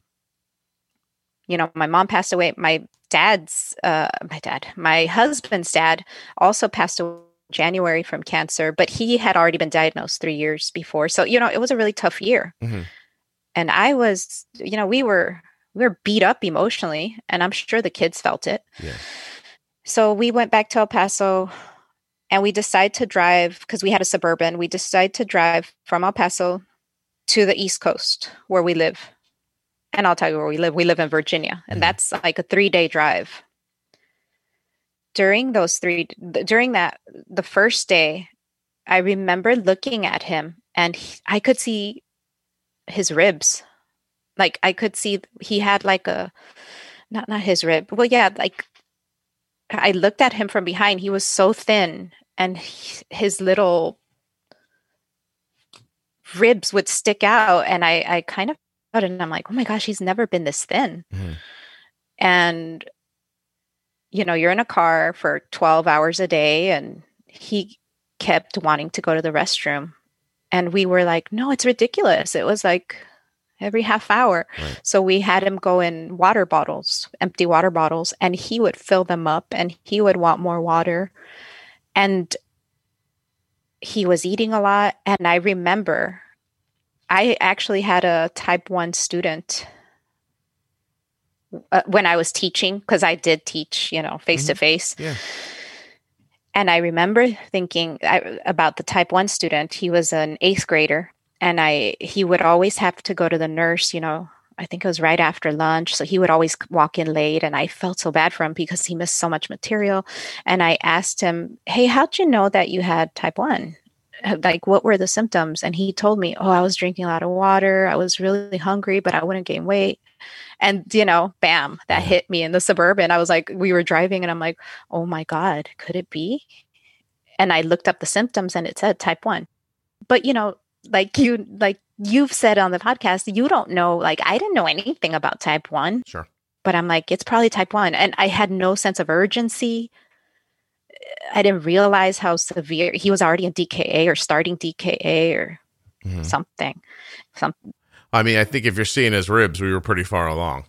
you know my mom passed away. My dad's uh my dad my husband's dad also passed away january from cancer but he had already been diagnosed three years before. So you know it was a really tough year. Mhm. and i was you know we were we were beat up emotionally and i'm sure the kids felt it Yeah. so we went back to el paso and we decided to drive because we had a suburban we decided to drive from el paso to the east coast where we live and I'll tell you where we live. We live in Virginia, and Mhm. that's like a three day drive. During those three, during that, the first day, I remember looking at him and he, I could see his ribs. Like I could see he had like a, not, not his rib. Well, yeah, like I looked at him from behind. He was so thin and he- his little ribs would stick out. And I, I kind of and I'm like, oh my gosh, he's never been this thin. Mhm. And, you know, you're in a car for 12 hours a day, and he kept wanting to go to the restroom. And we were like, no, it's ridiculous. It was like every half hour. Right. So we had him go in water bottles, empty water bottles, and he would fill them up and he would want more water. And he was eating a lot. And I remember I actually had a type 1 student uh, when I was teaching, because I did teach, you know, face to face. And I remember thinking I, about the type 1 student. He was an eighth grader and I he would always have to go to the nurse, you know, I think it was right after lunch. So he would always walk in late and I felt so bad for him because he missed so much material. And I asked him, Hey, how'd you know that you had type one? Uh, like, what were the symptoms? And he told me, Oh, I was drinking a lot of water. I was really hungry, but I wouldn't gain weight. And, you know, bam, that hit me in the suburban. I was like, we were driving and I'm like, Oh my God, could it be? And I looked up the symptoms and it said type one. But, you know, like you like you've said on the podcast you don't know like i didn't know anything about type 1 sure. But i'm like it's probably type 1 and i had no sense of urgency. I didn't realize how severe he was already in dka or starting dka or mm-hmm. something. Something i mean i think if you're seeing his ribs we were pretty far along.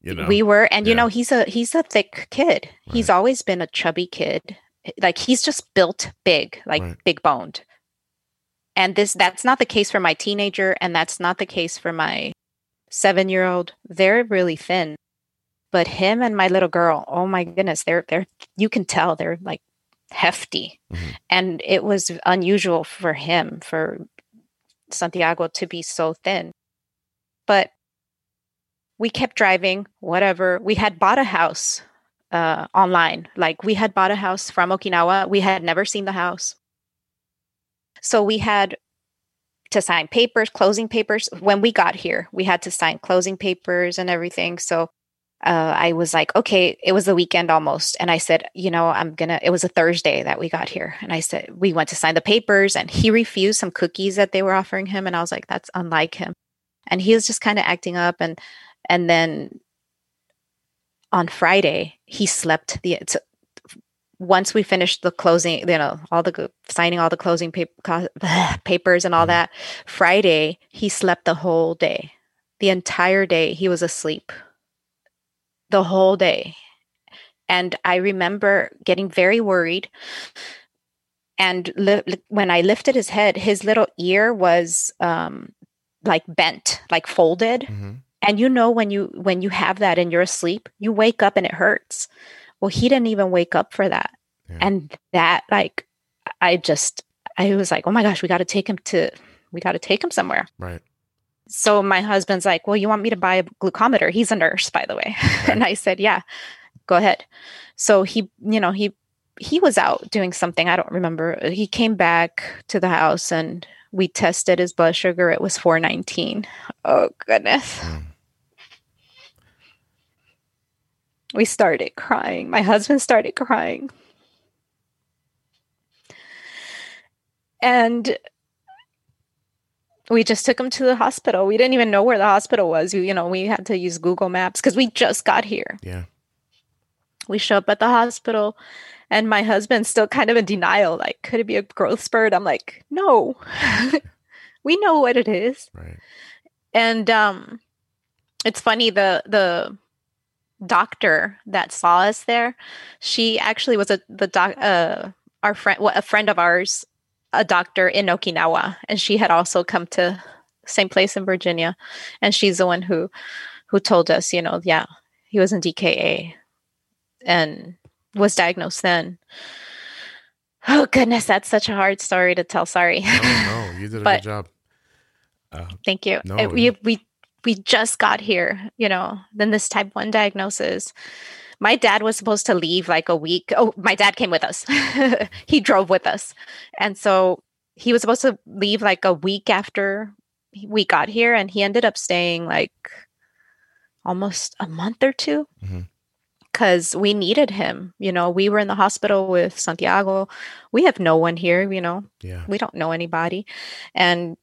You know? We were. And yeah. you know he's a he's a thick kid. Right. he's always been a chubby kid. Like he's just built big like right. big boned and this that's not the case for my teenager and that's not the case for my 7-year-old. They're really thin. But him and my little girl, oh my goodness, they're they're you can tell they're like hefty. Mm-hmm. And it was unusual for him for Santiago to be so thin. But we kept driving, whatever. We had bought a house uh, online. Like we had bought a house from Okinawa. We had never seen the house. So we had to sign papers, closing papers. When we got here, we had to sign closing papers and everything. So uh, I was like, okay, it was the weekend almost. And I said, you know, I'm going to, it was a Thursday that we got here. And I said, we went to sign the papers and he refused some cookies that they were offering him. And I was like, that's unlike him. And he was just kind of acting up. And, and then on Friday, he slept the, once we finished the closing, you know, all the signing all the closing paper, (sighs) papers and all mm-hmm. that, Friday, he slept the whole day. The entire day, he was asleep. The whole day. And I remember getting very worried. And li- when I lifted his head, his little ear was um, like bent, like folded. Mm-hmm. And you know when you when you have that and you're asleep, you wake up and it hurts. Well, he didn't even wake up for that. Yeah. And that, like, I just, I was like, oh my gosh, we got to take him to, we got to take him somewhere. Right. So my husband's like, well, you want me to buy a glucometer? He's a nurse, by the way. (laughs) Okay. and I said, yeah, go ahead. So he, you know, he, he was out doing something. I don't remember. He came back to the house and we tested his blood sugar. It was 419. Oh, goodness. Mm. We started crying. My husband started crying. And we just took him to the hospital. We didn't even know where the hospital was. You know, we had to use Google Maps because we just got here. Yeah. We show up at the hospital and my husband's still kind of in denial. Like, could it be a growth spurt? I'm like, no. (laughs) we know what it is. Right. And um it's funny the the doctor that saw us there, she actually was a the doc uh our friend a friend of ours, a doctor in Okinawa, and she had also come to same place in Virginia, and she's the one who who told us, you know, yeah, he was in DKA and was diagnosed then. Oh goodness, that's such a hard story to tell. Sorry. No, no, you did a (laughs) but, good job. Uh, thank you. No, it, we we we just got here, you know, then this type 1 diagnosis. My dad was supposed to leave like a week. Oh, my dad came with us. (laughs) he drove with us. And so he was supposed to leave like a week after we got here and he ended up staying like almost a month or 2 because mm-hmm. we needed him. You know, we were in the hospital with Santiago. We have no one here, you know, yeah. we don't know anybody. And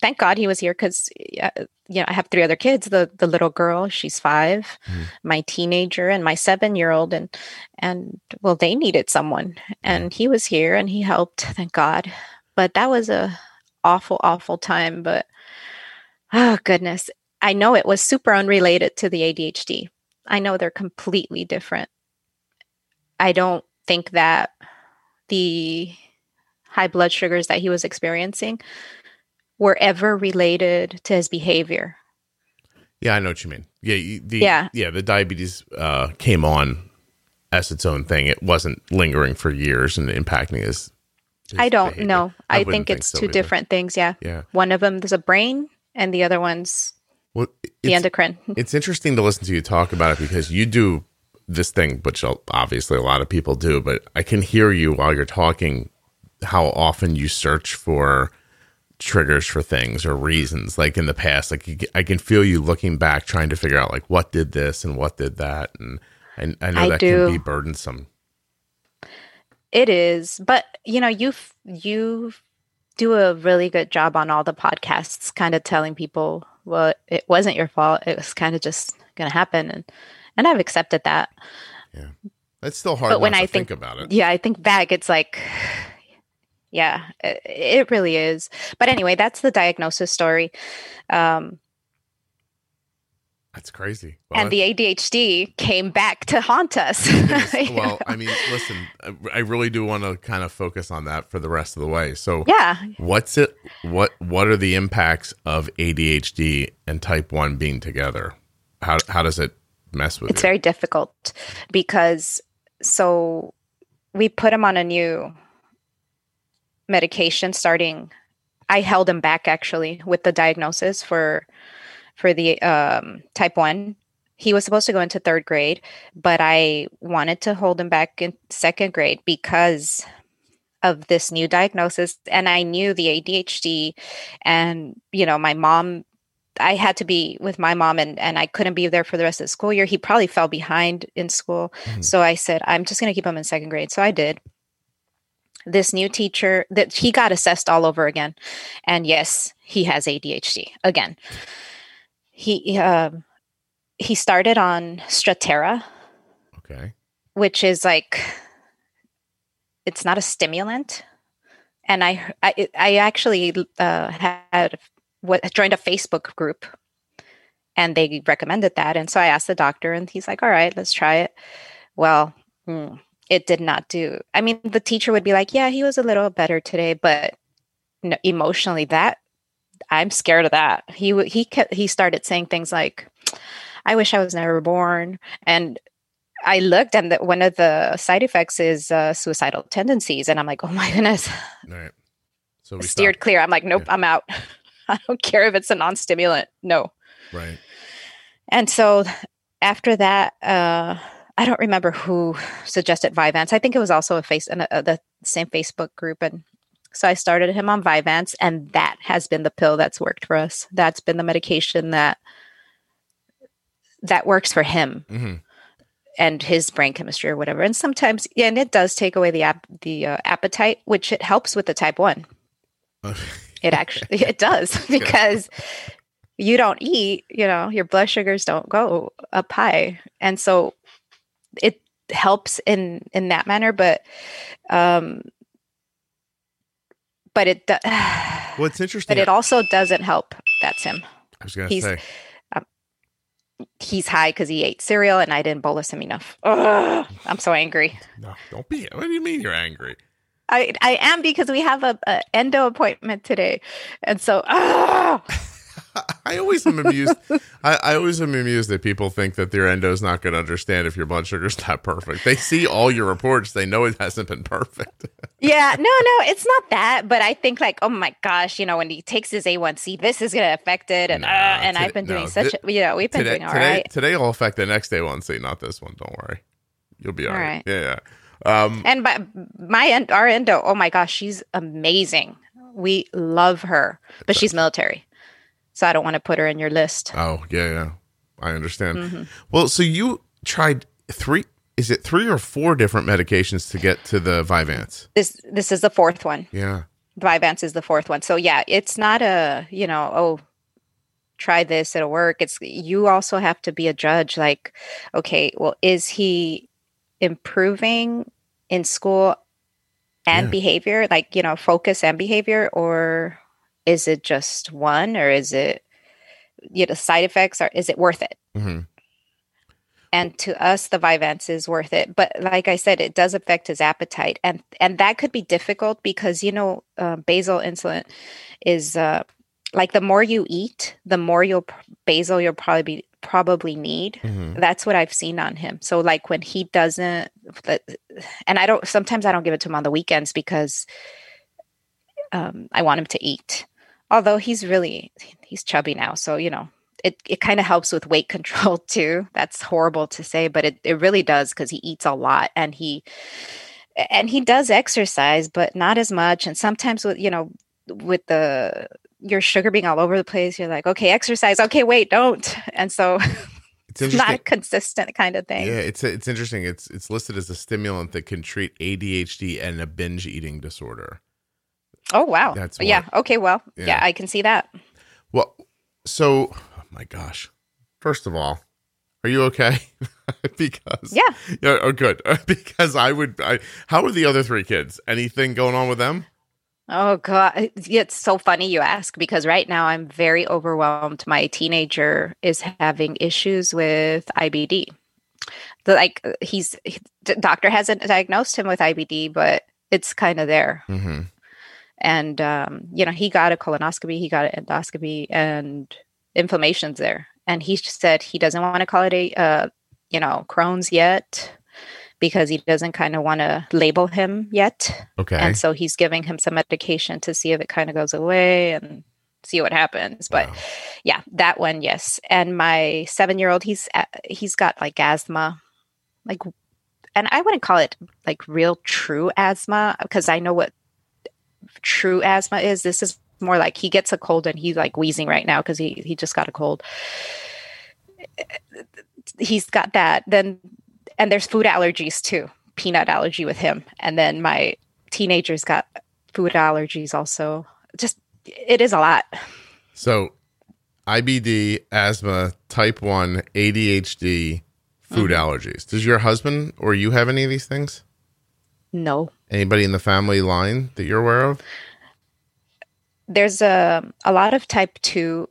thank God he was here because uh, you know I have three other kids. The the little girl, she's 5 mm-hmm. my teenager, and my seven year old, and and well, they needed someone, and he was here and he helped. Thank God. but that was a awful, awful time. But oh goodness, I know it was super unrelated to the ADHD. I know they're completely different. I don't think that the high blood sugars that he was experiencing were ever related to his behavior. Yeah, I know what you mean. Yeah, the, Yeah. yeah. The diabetes uh, came on as its own thing. It wasn't lingering for years and impacting his. his I don't behavior. know. I, wouldn't think it's so two either. different things. Yeah. Yeah. One of them, is a brain, and the other one's Well, the endocrine. (laughs) it's interesting to listen to you talk about it because you do this thing, which obviously a lot of people do. But I can hear you while you're talking how often you search for triggers for things or reasons like in the past like you, i can feel you looking back trying to figure out like what did this and what did that and and i know I that do. can be burdensome It is, but you know, you you do a really good job on all the podcasts, kind of telling people, well, it wasn't your fault. It was kind of just going to happen, and and I've accepted that. Yeah it's still hard But when I think, think- about it Yeah, I think back, it's like, yeah, it, it really is. But anyway, that's the diagnosis story. Um, that's crazy Well, and the ADHD came back to haunt us. (laughs) (laughs) well i mean listen I- i really do want to kind of focus on that for the rest of the way so yeah, What's it? What What are the impacts of ADHD and Type One being together? How How does it mess with it's you? very difficult because so we put him on a new medication starting i held him back actually with the diagnosis for for the um, type 1 he was supposed to go into third grade but i wanted to hold him back in second grade because of this new diagnosis and i knew the adhd and you know my mom I had to be with my mom and, and I couldn't be there for the rest of the school year. He probably fell behind in school. Mhm. So I said, I'm just going to keep him in second grade. So I did. This new teacher that he got assessed all over again. And yes, he has ADHD again. He, um, he started on Strattera, Okay. which is like, it's not a stimulant. And I, I, I actually uh, had what joined a Facebook group and they recommended that. And so I asked the doctor, and he's like, all right, let's try it. Well, mm, it did not do. I mean, the teacher would be like, yeah, he was a little better today, but no, emotionally, that I'm scared of that. He w- he kept, he started saying things like, "I wish I was never born," and I looked, and the, one of the side effects is uh, suicidal tendencies, and I'm like, "Oh my goodness!" All right. So we (laughs) Steered clear. I'm like, "Nope, Yeah. I'm out. (laughs) I don't care if it's a non-stimulant. No." Right. And so after that, uh, I don't remember who suggested Vyvanse. I think it was also a face in uh, the same Facebook group, and so I started him on Vyvanse, and that has been the pill that's worked for us. That's been the medication that that works for him hmm and his brain chemistry or whatever. And sometimes, yeah, and it does take away the ap- the uh, appetite, which it helps with the type one. It actually (laughs) it does because you don't eat, you know, your blood sugars don't go up high. And so it helps in in that manner, but um but it do- (sighs) well, it's interesting. but it also doesn't help. That's him. I was to he's- say. He's high because he ate cereal and I didn't bolus him enough. Ugh, I'm so angry. No, don't be. What do you mean you're angry? I I am because we have a, a endo appointment today, and so. (laughs) I always am amused. I, I always am amused that people think that their endo's not going to understand if your blood sugar's not perfect. They see all your reports. They know it hasn't been perfect. (laughs) Yeah, no, no, it's not that. But I think like, oh my gosh, you know, when he takes his A1C, this is gonna affect it, and Nah, uh, and today- I've been doing no, such, a, you know, we've been today, doing all today, right. today will affect the next day. One C, not this one. Don't worry. You'll be all All right. right. Yeah, yeah. Um, And my my end, our endo, oh my gosh, she's amazing. We love her, but she's military, so I don't want to put her in your list. oh, yeah, yeah. I understand. Mhm. Well, so you tried three. Is it three or four different medications to get to the Vyvanse? This this is the fourth one. Yeah. Vyvanse is the fourth one. So yeah, it's not a you know oh try this it'll work. It's you also have to be a judge. Like okay, well is he improving in school and Yeah. behavior, like, you know, focus and behavior, or is it just one, or is it, you know, side effects, or is it worth it? hmm and to us the Vyvanse is worth it. But like i said it does affect his appetite. And and that could be difficult because you know uh, basal insulin is uh, like the more you eat the more you'll basal you'll probably be probably need. Hmm that's what i've seen on him. So like when he doesn't and i don't sometimes i don't give it to him on the weekends because um, i want him to eat although he's really he's chubby now so you know it, it kind of helps with weight (laughs) control too. That's horrible to say but it, it really does because he eats a lot and he and he does exercise but not as much. And sometimes with you know with the your sugar being all over the place you're like okay exercise. Okay wait don't. (laughs) And so It's it's (laughs) not a consistent kind of thing. Yeah, it's it's interesting. It's it's listed as a stimulant that can treat ADHD and a binge eating disorder. Oh wow That's yeah okay well Yeah. yeah i can see that Well, so oh my gosh. First of all, are you okay? (laughs) because yeah yeah, oh good. (laughs) because I would. I, how are the other three kids? Anything going on with them? Oh god, it's so funny you ask because right now I'm very overwhelmed. My teenager is having issues with IBD. Like he's the doctor hasn't diagnosed him with IBD, but it's kind of there. Mm-hmm. And um, you know, he got a colonoscopy, he got an endoscopy, and inflammation's there. And he said he doesn't want to call it a uh, you know Crohn's yet because he doesn't kind of want to label him yet. Okay. And so he's giving him some medication to see if it kind of goes away and see what happens. But Wow. yeah, that one, yes. And my seven year old, he's uh, he's got like asthma, like, and I wouldn't call it like real true asthma because I know what true asthma is. This is more like he gets a cold and he's like wheezing right now because he he just got a cold. He's got that. Then and there's food allergies too. Peanut allergy with him, and then my teenager's got food allergies also. Just it is a lot. So, IBD, asthma, type one, ADHD, food Mm-hmm. allergies. Does your husband or you have any of these things? No, Anybody in the family line that you're aware of? there's a a lot of type two.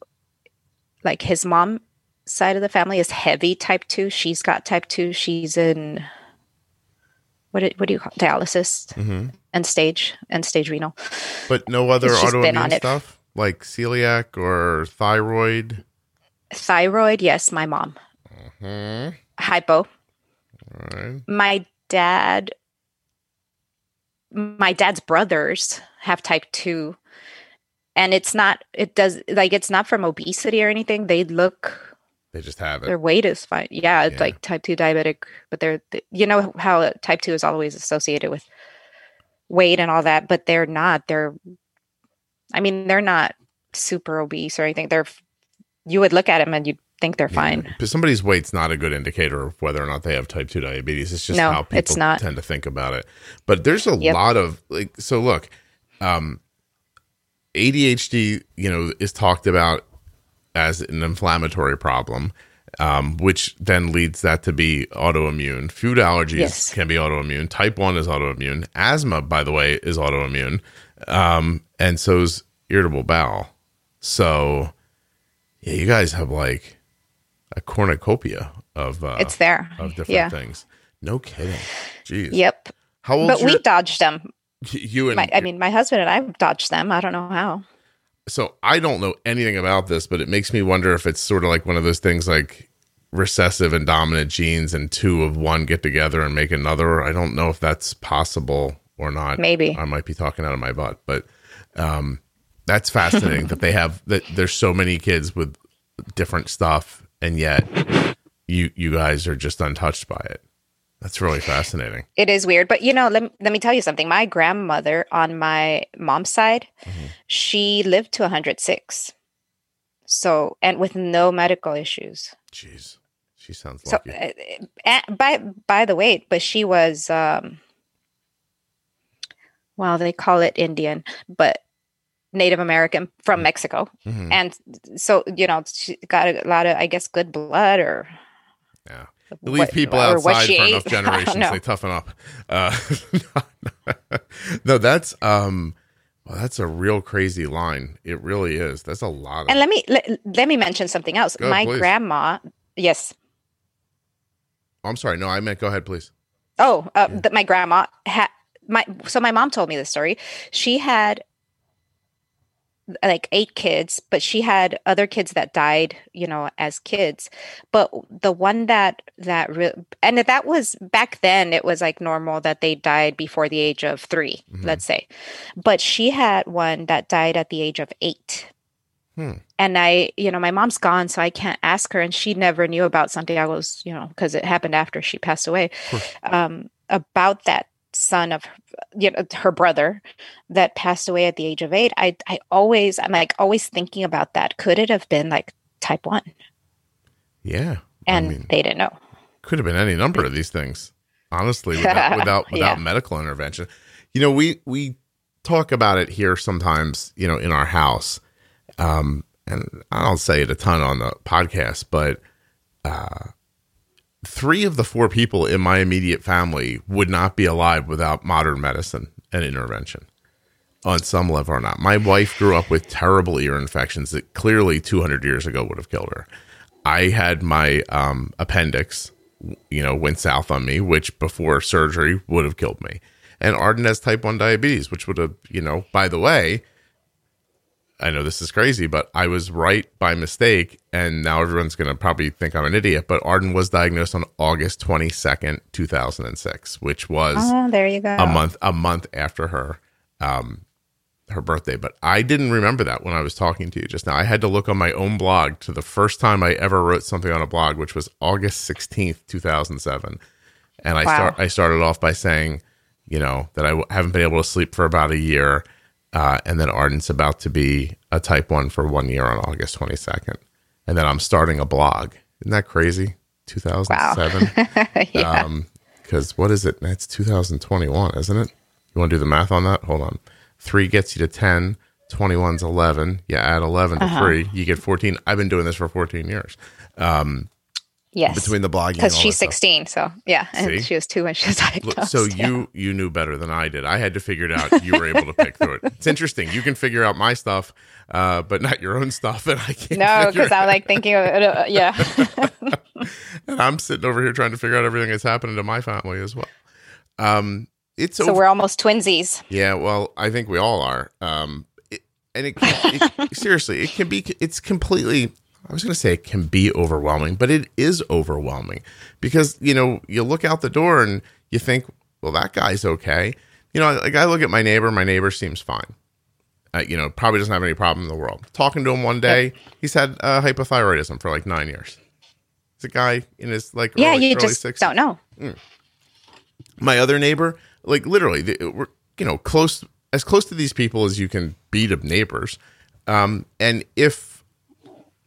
Like his mom side of the family is heavy type two. She's got type two. She's in what do, what do you call dialysis Mm-hmm. and stage and stage renal. But no other It's just been on autoimmune it. stuff like celiac or thyroid. Thyroid, yes, my mom. Hmm. Hypo. All right. my dad my dad's brothers have type 2 and it's not it does like it's not from obesity or anything. They look They just have it. their weight is fine. Yeah it's Yeah. like type 2 diabetic but they're you know how type 2 is always associated with weight and all that but they're not. They're i mean they're not super obese or anything. They're you would look at them and you'd think they're Yeah. fine But somebody's weight's not a good indicator of whether or not they have type 2 diabetes. It's just No, how people it's not. tend to think about it. But there's a Yep. lot of like so look, um ADHD, you know, is talked about as an inflammatory problem. Um, which then leads that to be autoimmune. Food allergies Yes. can be autoimmune. Type 1 is autoimmune. Asthma, by the way, is autoimmune. Um, and so is irritable bowel. So, yeah, you guys have like a cornucopia of uh, it's there of different yeah things. No kidding. Jeez. yep How old but we dodged them you and my, I mean, my husband and I dodged them. I don't know how. so I don't know anything about this, but it makes me wonder if it's sort of like one of those things like recessive and dominant genes and two of one get together and make another. I don't know if that's possible or not. Maybe. I might be talking out of my butt, but um that's fascinating (laughs) that they have that there's so many kids with different stuff and yet you you guys are just untouched by it. That's really fascinating. It is weird, but you know, let, let me tell you something. My grandmother on my mom's side, Mhm. she lived to 106. So, and with no medical issues. Jeez. She sounds So, lucky. uh, uh, by by the way, but she was um well, they call it Indian, but Native American from Mexico. Mhm. And so, you know, she got a lot of I guess good blood or Yeah. leave what- people outside for ate. enough (laughs) generations, they toughen up. Uh, (laughs) no, that's um, well, that's a real crazy line. It really is. That's a lot of. And let me let, let me mention something else. Go, My please. grandma, yes. I'm sorry. No, I meant go ahead, please. Oh, uh, that my grandma had my. So my mom told me this story. She had like eight kids, but she had other kids that died, you know, as kids. But the one that that re- and that was back then, it was like normal that they died before the age of 3 Mhm. let's say. But she had one that died at the age of eight. Hmm. And I, you know, my mom's gone, so I can't ask her. And she never knew about Santiago's, you know, because it happened after she passed away, um, about that son of, you know, her brother that passed away at the age of eight. I, I always, I'm like always thinking about that. Could it have been like type one? Yeah. And I mean, they didn't know. could have been any number of these things. Honestly, without (laughs) without, without Yeah. medical intervention. You know, we we talk about it here sometimes. You know, in our house, um, and I don't say it a ton on the podcast, but uh, three of the four people in my immediate family would not be alive without modern medicine and intervention on some level or not. My wife grew up with terrible ear infections that clearly 200 years ago would have killed her. I had my um, appendix, you know, went south on me, which before surgery would have killed me. And Arden has type 1 diabetes, which would have, you know, by the way, I know this is crazy, but I was right by mistake. And now everyone's going to probably think I'm an idiot. But Arden was diagnosed on August 22nd, 2006, which was Oh, there you go. a month a month after her um her birthday but i didn't remember that when i was talking to you just now i had to look on my own blog to the first time i ever wrote something on a blog which was august 16th 2007 and i Wow. start i started off by saying you know that i w- haven't been able to sleep for about a year uh, and then arden's about to be a type 1 for one year on august 22nd and then i'm starting a blog. Isn't that crazy? 2007 (laughs) yeah. um because what is it? That's 2021 isn't it? You want to do the math on that? Hold on. Three gets you to 10 21's 11 you add 11 to Uh-huh. three you get 14 i've been doing this for 14 years yes. between the blogging because she's that stuff. 16. So yeah. And See? she was two when she was Look, diagnosed. so yeah. you you knew better than i did i had to figure it out you were able to pick through it it's interesting you can figure out my stuff uh, but not your own stuff and i can't No, because I'm like thinking of it. Uh, (laughs) yeah. and i'm sitting over here trying to figure out everything that's happening to my family as well um it's so over- we're almost twinsies. Yeah, well, I think we all are. Um, it, and it, it (laughs) seriously, it can be. It's completely. I was going to say it can be overwhelming, but it is overwhelming because you know you look out the door and you think, well, that guy's okay. You know, like I look at my neighbor. My neighbor seems fine. Uh, you know, probably doesn't have any problem in the world. Talking to him one day, he's had uh, hypothyroidism for like nine years. He's a guy in his like Yeah, early, you early just 60s don't know. my other neighbor, like literally, they, we're you know close as close to these people as you can be to neighbors. Um, and if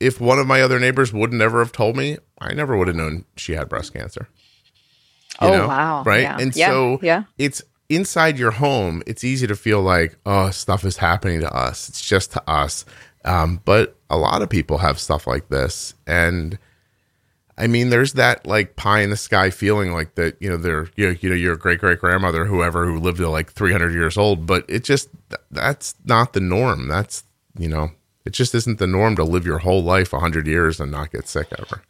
if one of my other neighbors would never have told me, I never would have known she had breast cancer. You Oh, know? wow. Right, Yeah. and Yeah, so yeah. it's inside your home. It's easy to feel like oh, stuff is happening to us. It's just to us. Um, but a lot of people have stuff like this, and I mean, there's that like pie in the sky feeling like that, you know, they're, you know, you know, your great great grandmother, whoever who lived to like 300 years old, but it just, that's not the norm. That's, you know, it just isn't the norm to live your whole life 100 years and not get sick ever.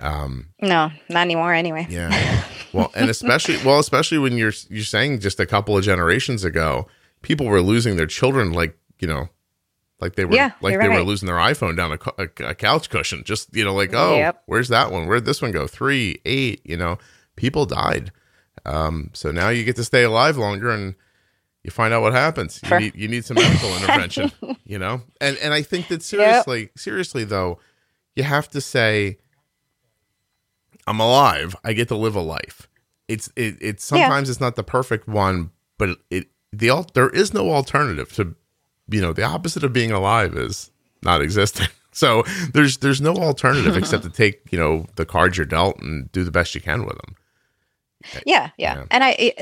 No, not anymore. Anyway. Yeah. (laughs) Well, and especially, well, especially when you're, you're saying just a couple of generations ago, people were losing their children like, you know, like they were, Yeah, like they were losing their iPhone down a, a, a couch cushion. Just you know, like oh, Yep. where's that one? Where'd this one go? Three, eight. You know, people died. Um, so now you get to stay alive longer, and you find out what happens. You need you need some medical (laughs) intervention. You know, and and I think that seriously, seriously though, you have to say, I'm alive. I get to live a life. It's it. It's sometimes it's not the perfect one, but it the al- there is no alternative to you know the opposite of being alive is not existing (laughs) so there's there's no alternative except to (laughs) take you know the cards you're dealt and do the best you can with them Yeah, yeah. Yeah. And I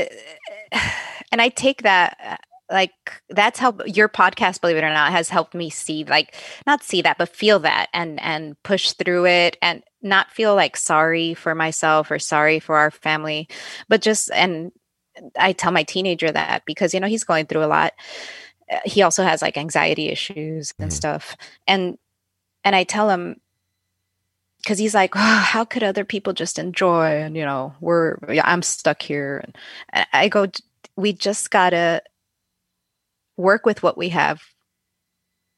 and I take that like that's how your podcast believe it or not has helped me see like not see that but feel that and and push through it and not feel like sorry for myself or sorry for our family but just and i tell my teenager that because you know he's going through a lot uh, he also has like anxiety issues and mm-hmm. stuff and and i tell him because he's like, oh, how could other people just enjoy? And you know, we're I'm stuck here. And I go, we just gotta work with what we have,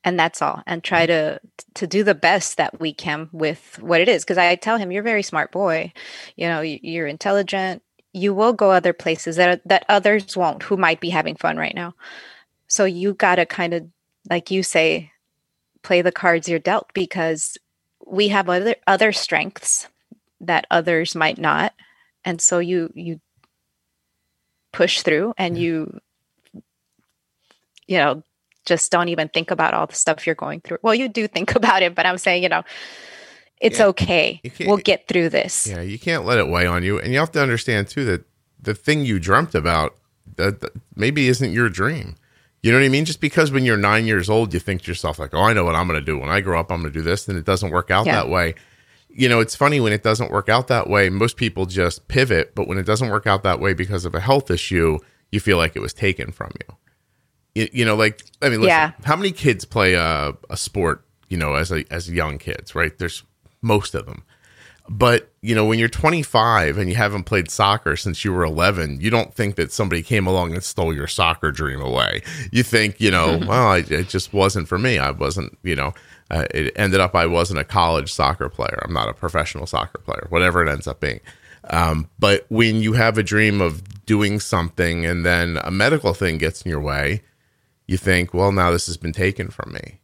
and that's all, and try to to do the best that we can with what it is. Because I tell him, you're a very smart boy. You know, you're intelligent. You will go other places that that others won't, who might be having fun right now. So you gotta kind of, like you say, play the cards you're dealt because we have other other strengths that others might not and so you you push through and you you know just don't even think about all the stuff you're going through well you do think (laughs) about it but i'm saying you know it's yeah. okay we'll get through this yeah you can't let it weigh on you and you have to understand too that the thing you dreamt about that, that maybe isn't your dream you know what I mean? Just because when you're nine years old, you think to yourself, like, oh, I know what I'm going to do. When I grow up, I'm going to do this. And it doesn't work out yeah. that way. You know, it's funny when it doesn't work out that way. Most people just pivot. But when it doesn't work out that way because of a health issue, you feel like it was taken from you. You, you know, like, I mean, listen, yeah. how many kids play a, a sport, you know, as, a, as young kids, right? There's most of them. But, you know, when you're 25 and you haven't played soccer since you were 11, you don't think that somebody came along and stole your soccer dream away. You think, you know, (laughs) well, I, it just wasn't for me. I wasn't, you know, uh, it ended up I wasn't a college soccer player. I'm not a professional soccer player, whatever it ends up being. Um, but when you have a dream of doing something and then a medical thing gets in your way, you think, well, now this has been taken from me.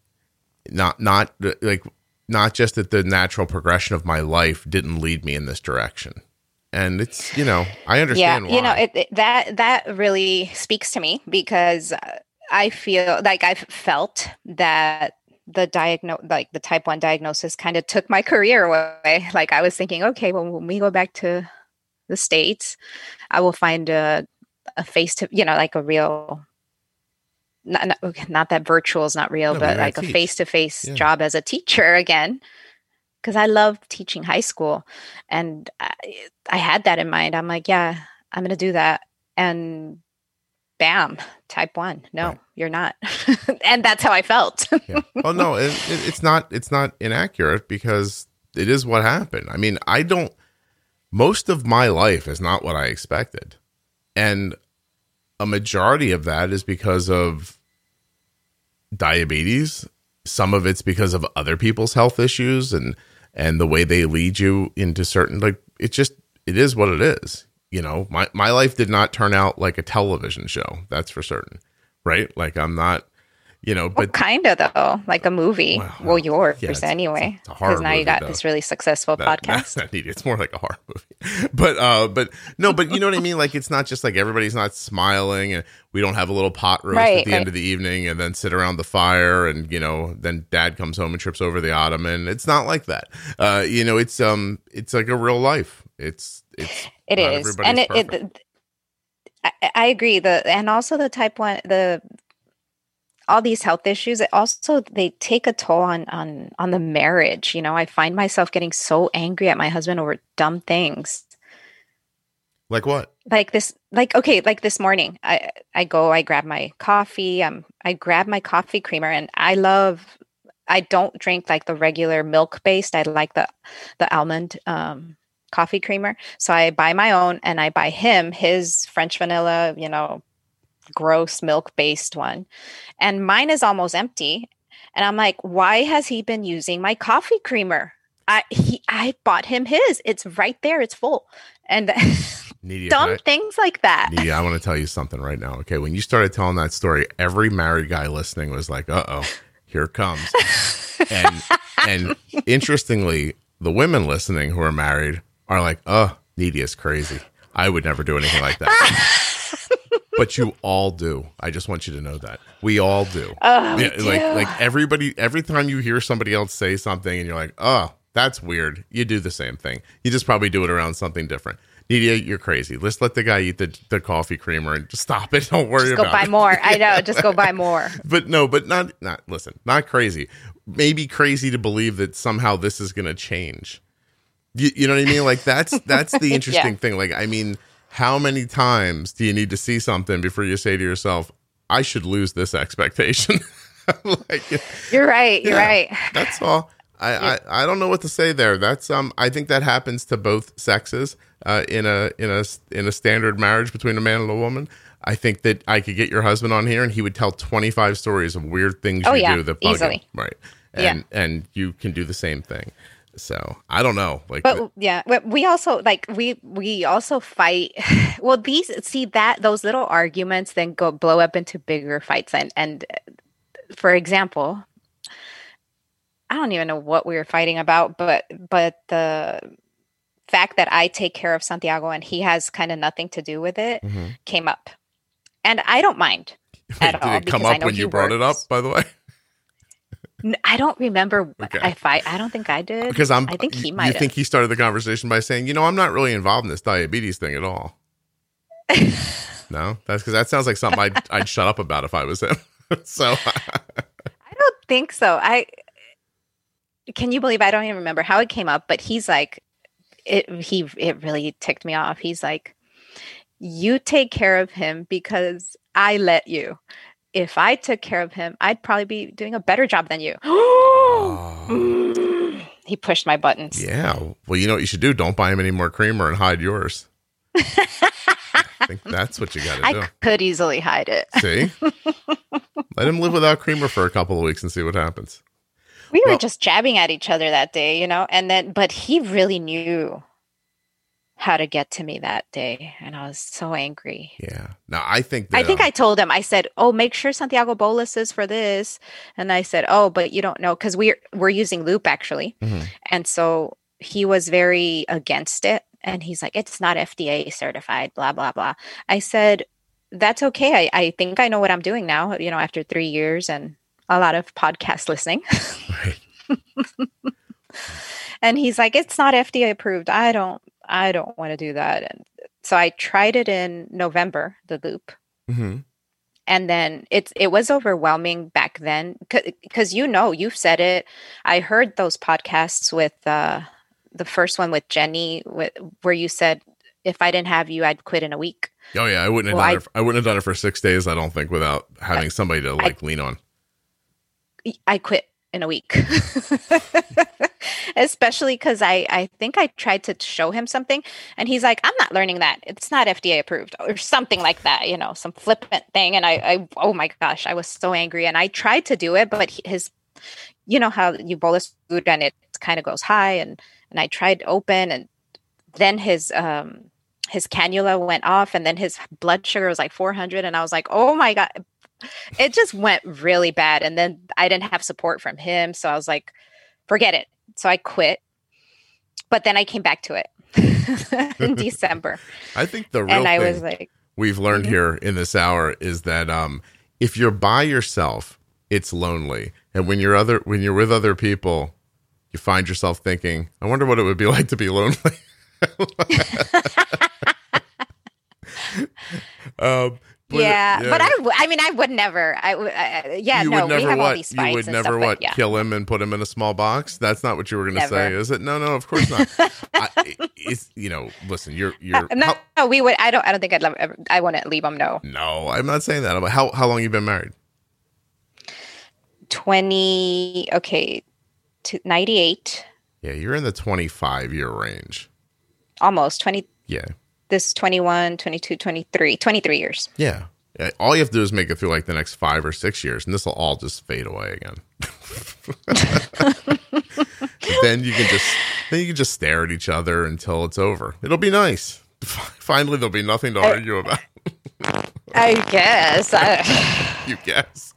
Not, not like not just that the natural progression of my life didn't lead me in this direction and it's you know i understand yeah you know it, it, that that really speaks to me because i feel like i've felt that the diagnose like the type 1 diagnosis kind of took my career away (laughs) like i was thinking okay well when we go back to the states i will find a a face to you know like a real not, not, not that virtual is not real, no, but like a face to face job as a teacher again. Because I love teaching high school, and I, I had that in mind. I'm like, yeah, I'm going to do that, and bam, type one. No, right. you're not, (laughs) and that's how I felt. yeah. Oh no, it, it, it's not. It's not inaccurate because it is what happened. I mean, I don't. Most of my life is not what I expected, and a majority of that is because of diabetes. Some of it's because of other people's health issues and and the way they lead you into certain like it just it is what it is. You know, my my life did not turn out like a television show. That's for certain. Right? Like I'm not you know, but well, kind of though, like a movie. Well, well yours yeah, it's, anyway, because now you got though. this really successful that, (laughs) podcast. That, that it's more like a horror movie, (laughs) but uh, but no, but you know what I mean. Like it's not just like everybody's not smiling, and we don't have a little pot roast right, at the right. end of the evening, and then sit around the fire, and you know, then Dad comes home and trips over the ottoman. It's not like that. Uh, you know, it's um, it's like a real life. It's it's it is, and it, it I, I agree. The and also the type one the all these health issues it also they take a toll on on on the marriage you know? I find myself getting so angry at my husband over dumb things. Like what? Like this like okay like this morning i i go i grab my coffee um i grab my coffee creamer and i love i don't drink like the regular milk based i like the the almond um coffee creamer so i buy my own and i buy him his french vanilla you know gross milk based one. And mine is almost empty. And I'm like, why has he been using my coffee creamer? I he I bought him his. It's right there. It's full. And (laughs) Nidia, dumb I, things like that. Yeah, I want to tell you something right now. Okay, when you started telling that story, every married guy listening was like, "Uh oh, here it comes." (laughs) and and interestingly, the women listening who are married are like, "Oh, Nidia's crazy. I would never do anything like that." (laughs) but you all do. I just want you to know that we all do. Oh, yeah, do. like like everybody. Every time you hear somebody else say something, and you're like, "Oh, that's weird," you do the same thing. You just probably do it around something different. Nidia, you're crazy. Let's let the guy eat the, the coffee creamer and just stop it. (laughs) Don't worry about it. Just go about buy it. more. I know. (laughs) Just go buy more. But no, but not not listen, not crazy. Maybe crazy to believe that somehow this is going to change. You, you know what I mean? Like that's (laughs) that's the interesting Yeah. thing. Like I mean, how many times do you need to see something before you say to yourself, "I should lose this expectation"? (laughs) like You're right. You're Yeah. right. that's all. I, I, I don't know what to say there. That's um I think that happens to both sexes uh, in a in a in a standard marriage between a man and a woman. I think that I could get your husband on here and he would tell 25 stories of weird things Oh, you yeah, do that bug easily. him. Right. And and you can do the same thing. So, I don't know. Like But yeah, we also like we we also fight. (laughs) Well, these see that those little arguments then go blow up into bigger fights. And and uh, for example, I don't even know what we were fighting about, but but the fact that I take care of Santiago and he has kind of nothing to do with it Mhm. came up, and I don't mind. at did all, it come up when he you brought it up, by the way? I don't remember Okay. if I. I don't think I did. Because I'm I think he might. you think he started the conversation by saying, "You know, I'm not really involved in this diabetes thing at all." (laughs) no, that's because that sounds like something I'd, I'd shut up about if I was him. (laughs) so (laughs) I don't think so. I can you believe I don't even remember how it came up, but he's like it he it really ticked me off. He's like you take care of him because I let you. If I took care of him, I'd probably be doing a better job than you. Mm. (gasps) (gasps) he pushed my buttons. yeah, well, you know what you should do? Don't buy him any more creamer and hide yours. I (laughs) think that's what you got to do. I could easily hide it. See, (laughs) let him live without creamer for a couple of weeks and see what happens. We were just jabbing at each other that day, you know, and then but he really knew how to get to me that day, and I was so angry. Yeah. Now I think that, I think um, I told him. I said, "Oh, make sure Santiago boluses for this," and I said, "Oh, but you don't know because we're we're using Loop actually," Mhm. and so he was very against it, and he's like, "It's not FDA certified." Blah blah blah. I said, "That's okay. I, I think I know what I'm doing now. You know, after three years and a lot of podcast listening." Right. (laughs) and he's like it's not fda approved i don't i don't want to do that and so i tried it in november the loop Mhm. and then it's it was overwhelming back then because you know you've said it i heard those podcasts with uh the first one with jenny with, where you said if i didn't have you i'd quit in a week Oh yeah, I wouldn't have Well, done I- it. I wouldn't have done it for six days. I don't think without having somebody to like lean on. I quit in a week. (laughs) Especially because I, I think I tried to show him something and he's like, I'm not learning that. It's not FDA approved or something like that, you know, some flippant thing. And I, I oh my gosh, I was so angry. And I tried to do it, but his, you know, how you bolus food and it kind of goes high. And, and I tried open and then his, um, his cannula went off and then his blood sugar was like 400 and i was like oh my god it just went really bad and then i didn't have support from him so i was like forget it so i quit but then i came back to it (laughs) in (laughs) december I think the real and i was like we've learned Mhm. here in this hour is that um, if you're by yourself, it's lonely, and when you're other when you're with other people, you find yourself thinking, "I wonder what it would be (laughs) like to be lonely." um, but- yeah, but I, w- I mean i would never i, w- I- yeah you no we have what all these you would and never stuff, what but yeah kill him and put him in a small box. That's not what you were going to say, is it? No, no, of course not. I, it's you know, listen, you're you're Uh, no, how- no, we would i don't i don't think i'd love ever, i wouldn't leave him no no, I'm not saying that. How how long you been married? 20 okay to 98 Yeah, you're in the 25 year range. almost 20 Yeah. This 21 22 23 23 years Yeah. All you have to do is make it through like the next five or six years, and this will all just fade away again. (laughs) then you can just then you can just stare at each other until it's over. It'll be nice. (laughs) Finally, there'll be nothing to argue about. i guess I, (laughs) you guess.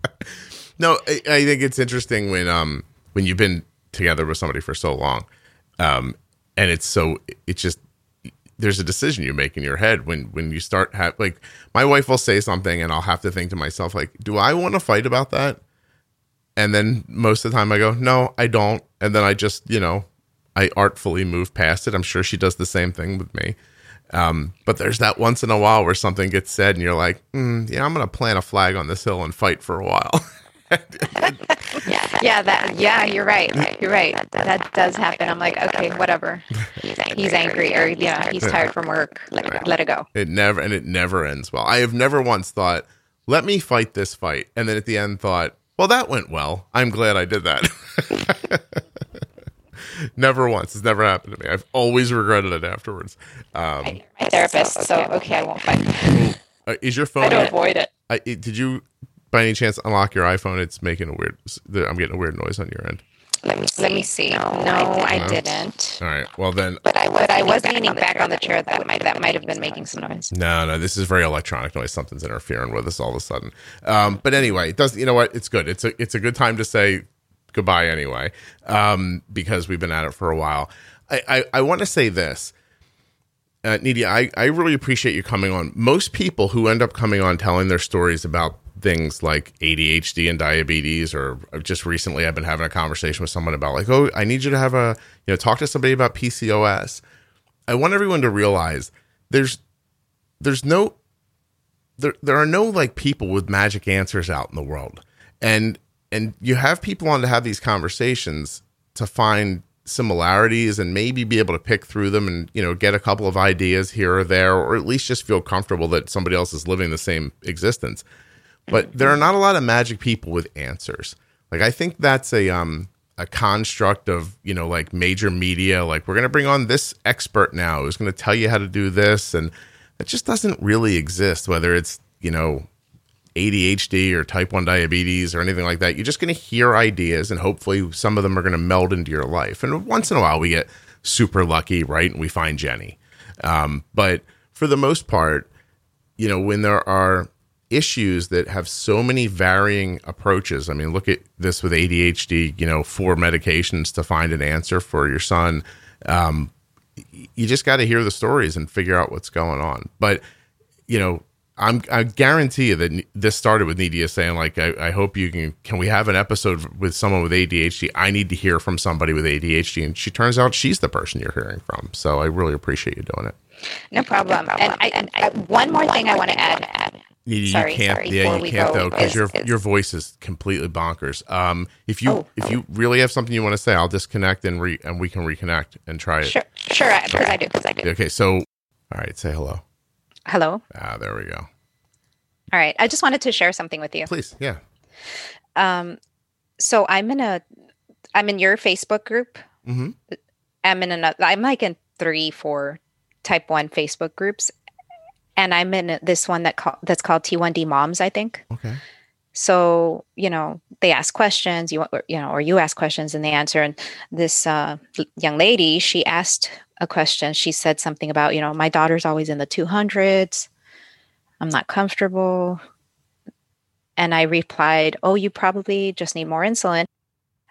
no, I, I think it's interesting when um when you've been together with somebody for so long, um, and it's so it's just there's a decision you make in your head when when you start have like my wife will say something and I'll have to think to myself like, do I want to fight about that? And then most of the time I go, no, I don't, and then I just you know I artfully move past it. I'm sure she does the same thing with me. Um, but there's that once in a while where something gets said and you're like, mm, yeah, I'm to plant a flag on this hill and fight for a while. (laughs) yeah, yeah, that, yeah, you're right. You're right. That does happen. I'm like, okay, whatever. He's angry, or yeah, he's tired from work. Let it go. Let it go. It never and it never ends well. I have never once thought, let me fight this fight, and then at the end thought, well, that went well. I'm glad I did that. (laughs) never once. It's never happened to me. I've always regretted it afterwards. Um, my therapist, so okay, I won't fight. Uh, is your phone? I don't avoid it. I, did you, by any chance, unlock your iPhone? It's making a weird. I'm getting a weird noise on your end. Let me see. Let me see. No, no I, I, didn't. All right. Well then. But I was. I was leaning back on the chair. That might. That might have been making some noise. No, no. This is very electronic noise. Something's interfering with us all of a sudden. Um, but anyway, it does. You know what? It's good. It's a. It's a good time to say goodbye anyway, um, because we've been at it for a while. I. I, I want to say this. Uh, Nidia, I, I really appreciate you coming on. Most people who end up coming on telling their stories about things like ADHD and diabetes, or just recently I've been having a conversation with someone about like, oh, I need you to have a, you know, talk to somebody about PCOS. I want everyone to realize there's, there's no, there, there are no like people with magic answers out in the world. And, and you have people on to have these conversations to find similarities and maybe be able to pick through them and you know get a couple of ideas here or there or at least just feel comfortable that somebody else is living the same existence. But there are not a lot of magic people with answers. Like i think that's a um a construct of you know like major media like we're going to bring on this expert now who's going to tell you how to do this and it just doesn't really exist whether it's you know ADHD or type 1 diabetes or anything like that. You're just going to hear ideas and hopefully some of them are going to meld into your life. And once in a while we get super lucky, right? And we find Jenny. Um, but for the most part, you know, when there are issues that have so many varying approaches, I mean, look at this with ADHD, you know, four medications to find an answer for your son. Um, you just got to hear the stories and figure out what's going on. But, you know, I'm I guarantee you that this started with Nidia saying like I, I, hope you can can we have an episode with someone with ADHD I need to hear from somebody with ADHD and she turns out she's the person you're hearing from so I really appreciate you doing it no problem, and, I, and I, one more thing I want to add, add. You, sorry, you can't, sorry, yeah, you can't though, because your your voice is completely bonkers. Um, if you oh, if you really have something you want to say, I'll disconnect and re and we can reconnect and try it. Sure, sure, because I do, because I do. Okay, so all right, say hello. Hello. Ah, there we go. All right. I just wanted to share something with you. Please. Yeah. Um, so I'm in a, I'm in your Facebook group. Mm-hmm. I'm in another, I'm like in three, four type one Facebook groups. And I'm in this one that call, that's called T1D Moms, I think. Okay. So, you know, they ask questions, you you know, or you ask questions and they answer. And this uh, young lady, she asked a question. She said something about, you know, my daughter's always in the 200s. I'm not comfortable. And I replied, Oh, you probably just need more insulin.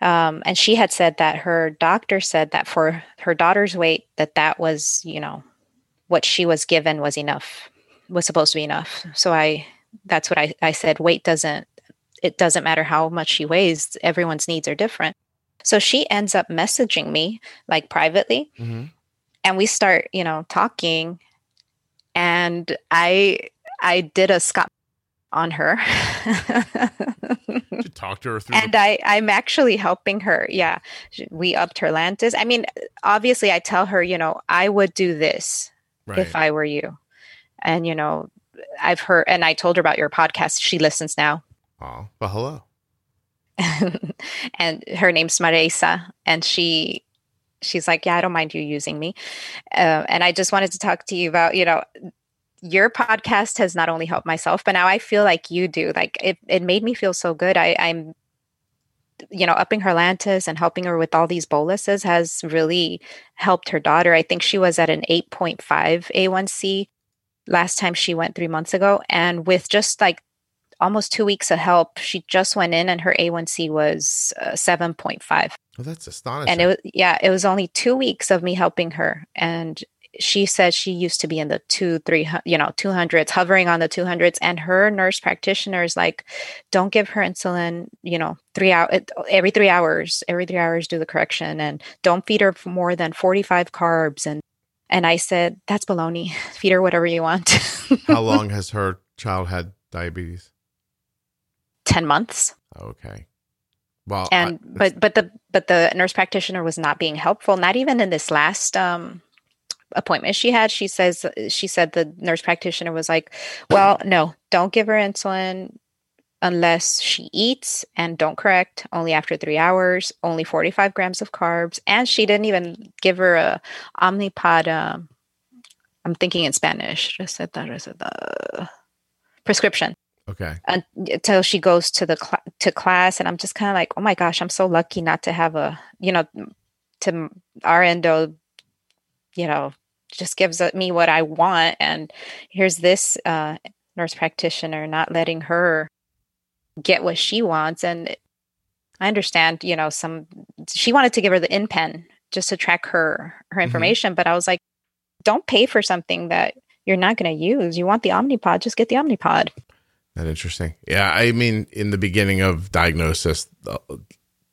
Um, and she had said that her doctor said that for her daughter's weight, that that was, you know, what she was given was enough, was supposed to be enough. So I, that's what I, I said. Weight doesn't, it doesn't matter how much she weighs. Everyone's needs are different. So she ends up messaging me like privately. Mm-hmm. And we start, you know, talking. And I, I did a Scott on her. to talk to her through and the- I, I'm actually helping her. Yeah. We upped her Lantus I mean, obviously I tell her, you know, I would do this right. if I were you. And, you know, I've heard, and I told her about your podcast. She listens now. Oh, well, hello. (laughs) and her name's Marisa. And she, she's like, yeah, I don't mind you using me. Uh, and I just wanted to talk to you about, you know, your podcast has not only helped myself, but now I feel like you do. Like it, it made me feel so good. I, I'm, you know, upping her Lantus and helping her with all these boluses has really helped her daughter. I think she was at an 8.5 A1C last time she went three months ago. And with just like almost two weeks of help, she just went in and her A1C was uh, 7.5. Well, that's astonishing. And it was, yeah, it was only two weeks of me helping her. And she said she used to be in the two, three, you know, 200s, hovering on the 200s. And her nurse practitioner is like, don't give her insulin, you know, three out every three hours, every three hours, do the correction and don't feed her more than 45 carbs. And, And I said, That's baloney. (laughs) Feed her whatever you want. How (laughs) long has her child had diabetes? 10 months. Okay. Well, and I, but but the but the nurse practitioner was not being helpful not even in this last um appointment she had. She says she said the nurse practitioner was like well no don't give her insulin unless she eats and don't correct only after three hours only 45 grams of carbs. And she didn't even give her a omnipod um, i'm thinking in spanish. Prescription okay until she goes to the cl- to class and i'm just kind of like oh my gosh i'm so lucky not to have a you know to our endo you know just gives me what I want. And here's this uh, nurse practitioner not letting her get what she wants. And I understand, you know, some she wanted to give her the InPen just to track her her mm-hmm. information, mm-hmm. but I was like, don't pay for something that you're not going to use. You want the Omnipod, just get the Omnipod. That interesting. Yeah, I mean, in the beginning of diagnosis, uh,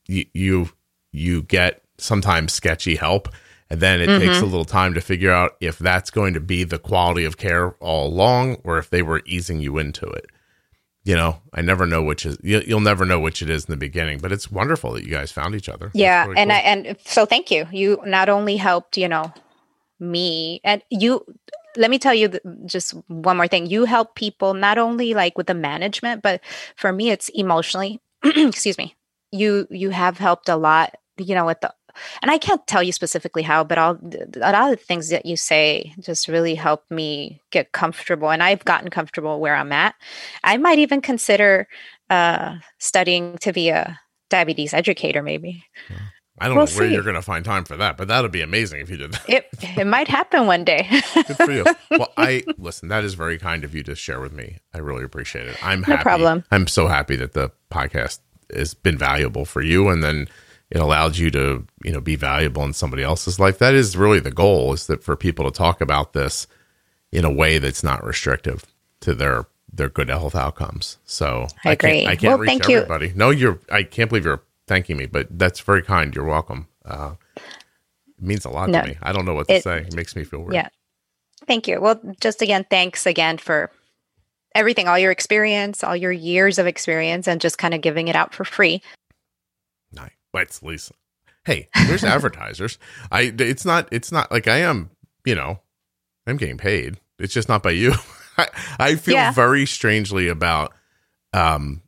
you you, you get sometimes sketchy help and then it mm-hmm. takes a little time to figure out if that's going to be the quality of care all along or if they were easing you into it. You know, I never know which is you'll never know which it is in the beginning, but it's wonderful that you guys found each other. Yeah, really and cool. I and so thank you. You not only helped, you know, me and you let me tell you just one more thing. You help people not only like with the management, but for me it's emotionally, (clears throat) excuse me. You you have helped a lot, you know, with the and I can't tell you specifically how, but all a lot of the things that you say just really help me get comfortable, and I've gotten comfortable where I'm at. I might even consider uh, studying to be a diabetes educator, maybe. I don't we'll know where see. you're going to find time for that, but that would be amazing if you did that. It it might happen one day. Good for you. (laughs) Well, I listen. That is very kind of you to share with me. I really appreciate it. I'm no happy. problem. I'm so happy that the podcast has been valuable for you, and then it allowed you to you know be valuable in somebody else's life that is really the goal is that for people to talk about this in a way that's not restrictive to their their good health outcomes so i, I can't i can't well, reach everybody you. no you're i can't believe you're thanking me but that's very kind you're welcome uh, it means a lot no, to me i don't know what to it, say it makes me feel weird yeah thank you well just again thanks again for everything all your experience all your years of experience and just kind of giving it out for free Nice. What's Lisa? Hey, there's (laughs) advertisers. I it's not it's not like I am, you know, I'm getting paid. It's just not by you. (laughs) I, I feel yeah. very strangely about um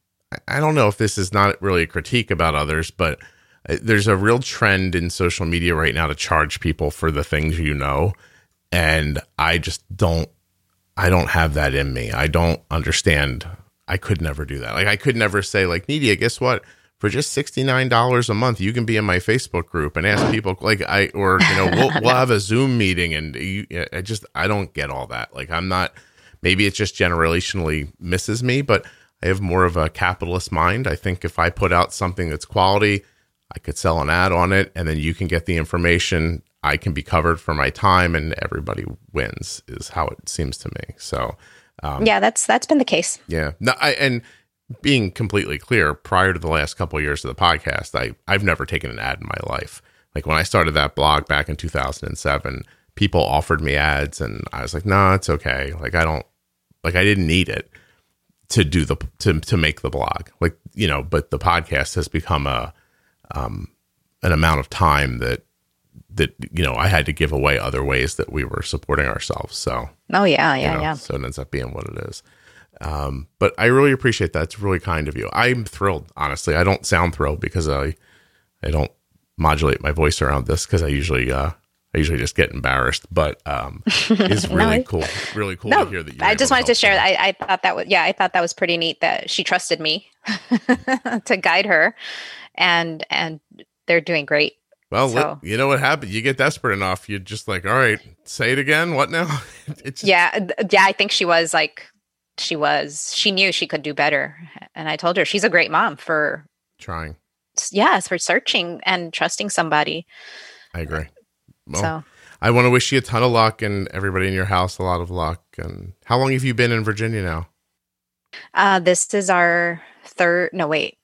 I don't know if this is not really a critique about others, but uh, there's a real trend in social media right now to charge people for the things you know and I just don't I don't have that in me. I don't understand. I could never do that. Like I could never say like, Nidia, guess what? for just $69 a month you can be in my facebook group and ask people like i or you know we'll, (laughs) we'll have a zoom meeting and you, i just i don't get all that like i'm not maybe it just generationally misses me but i have more of a capitalist mind. I think if i put out something that's quality i could sell an ad on it and then you can get the information. I can be covered for my time and everybody wins is how it seems to me. So um, yeah that's that's been the case. Yeah. No i and being completely clear, prior to the last couple of years of the podcast, I I've never taken an ad in my life. Like when I started that blog back in 2007, people offered me ads, and I was like, "No, nah, it's okay." Like I don't like I didn't need it to do the to to make the blog. Like you know, but the podcast has become a um an amount of time that that you know I had to give away other ways that we were supporting ourselves. So oh yeah, yeah, you know, yeah. So it ends up being what it is. Um, but I really appreciate that. It's really kind of you. I'm thrilled, honestly. I don't sound thrilled because I I don't modulate my voice around this because I usually uh, I usually just get embarrassed. But um, it's (laughs) really no, cool, really cool no, to hear that. I just wanted to share. I, I thought that was yeah, I thought that was pretty neat that she trusted me (laughs) to guide her, and and they're doing great. Well, so. you know what happened? You get desperate enough, you're just like, all right, say it again. What now? (laughs) Just- yeah, yeah. I think she was like she was she knew she could do better and i told her she's a great mom for trying yes for searching and trusting somebody i agree well, so i want to wish you a ton of luck and everybody in your house a lot of luck and how long have you been in virginia now uh this is our third no wait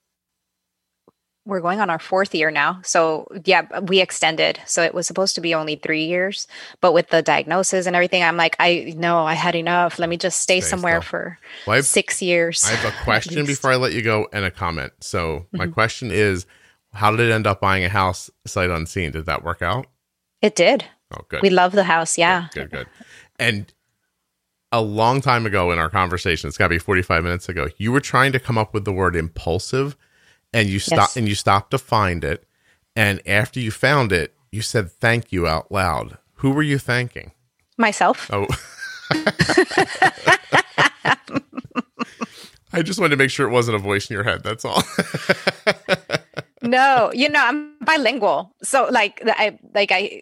we're going on our fourth year now. So yeah, we extended. So it was supposed to be only three years, but with the diagnosis and everything, I'm like, I know I had enough. Let me just stay, stay somewhere still. for well, six years. I have a (laughs) question before I let you go and a comment. So my mm-hmm. question is, how did it end up buying a house sight unseen? Did that work out? It did. Oh, good. We love the house. Yeah. Good, good. good. And a long time ago in our conversation, it's got to be 45 minutes ago, you were trying to come up with the word impulsive and you stopped yes. and you stopped to find it. And after you found it, you said thank you out loud. Who were you thanking? Myself. Oh. (laughs) I just wanted to make sure it wasn't a voice in your head. That's all. (laughs) no, you know, I'm bilingual. So like I like I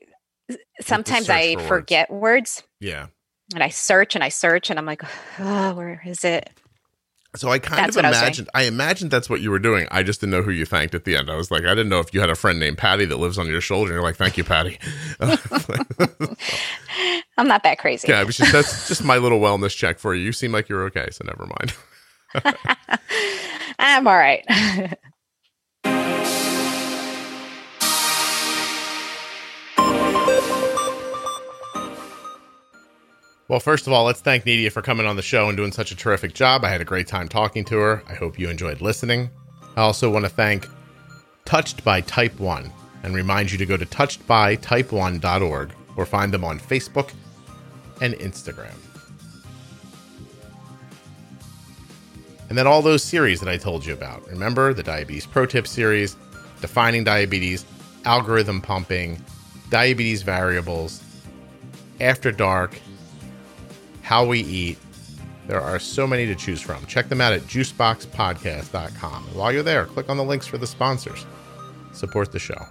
sometimes I for forget words. words. Yeah. And I search and I search and I'm like, oh, where is it? So I kind that's of imagined I, I, imagined that's what you were doing. I just didn't know who you thanked at the end. I was like, I didn't know if you had a friend named Patty that lives on your shoulder. And you're like, thank you, Patty. (laughs) I'm not that crazy. Yeah, just, that's just my little wellness check for you. You seem like you're okay, so never mind. (laughs) I'm all right. (laughs) Well, first of all, let's thank Nidia for coming on the show and doing such a terrific job. I had a great time talking to her. I hope you enjoyed listening. I also want to thank Touched by Type 1 and remind you to go to touchedbytype1.org or find them on Facebook and Instagram. And then all those series that I told you about. Remember the Diabetes Pro Tip series, Defining Diabetes, Algorithm Pumping, Diabetes Variables, After Dark, how we eat. There are so many to choose from. Check them out at juiceboxpodcast.com. And while you're there, click on the links for the sponsors. Support the show.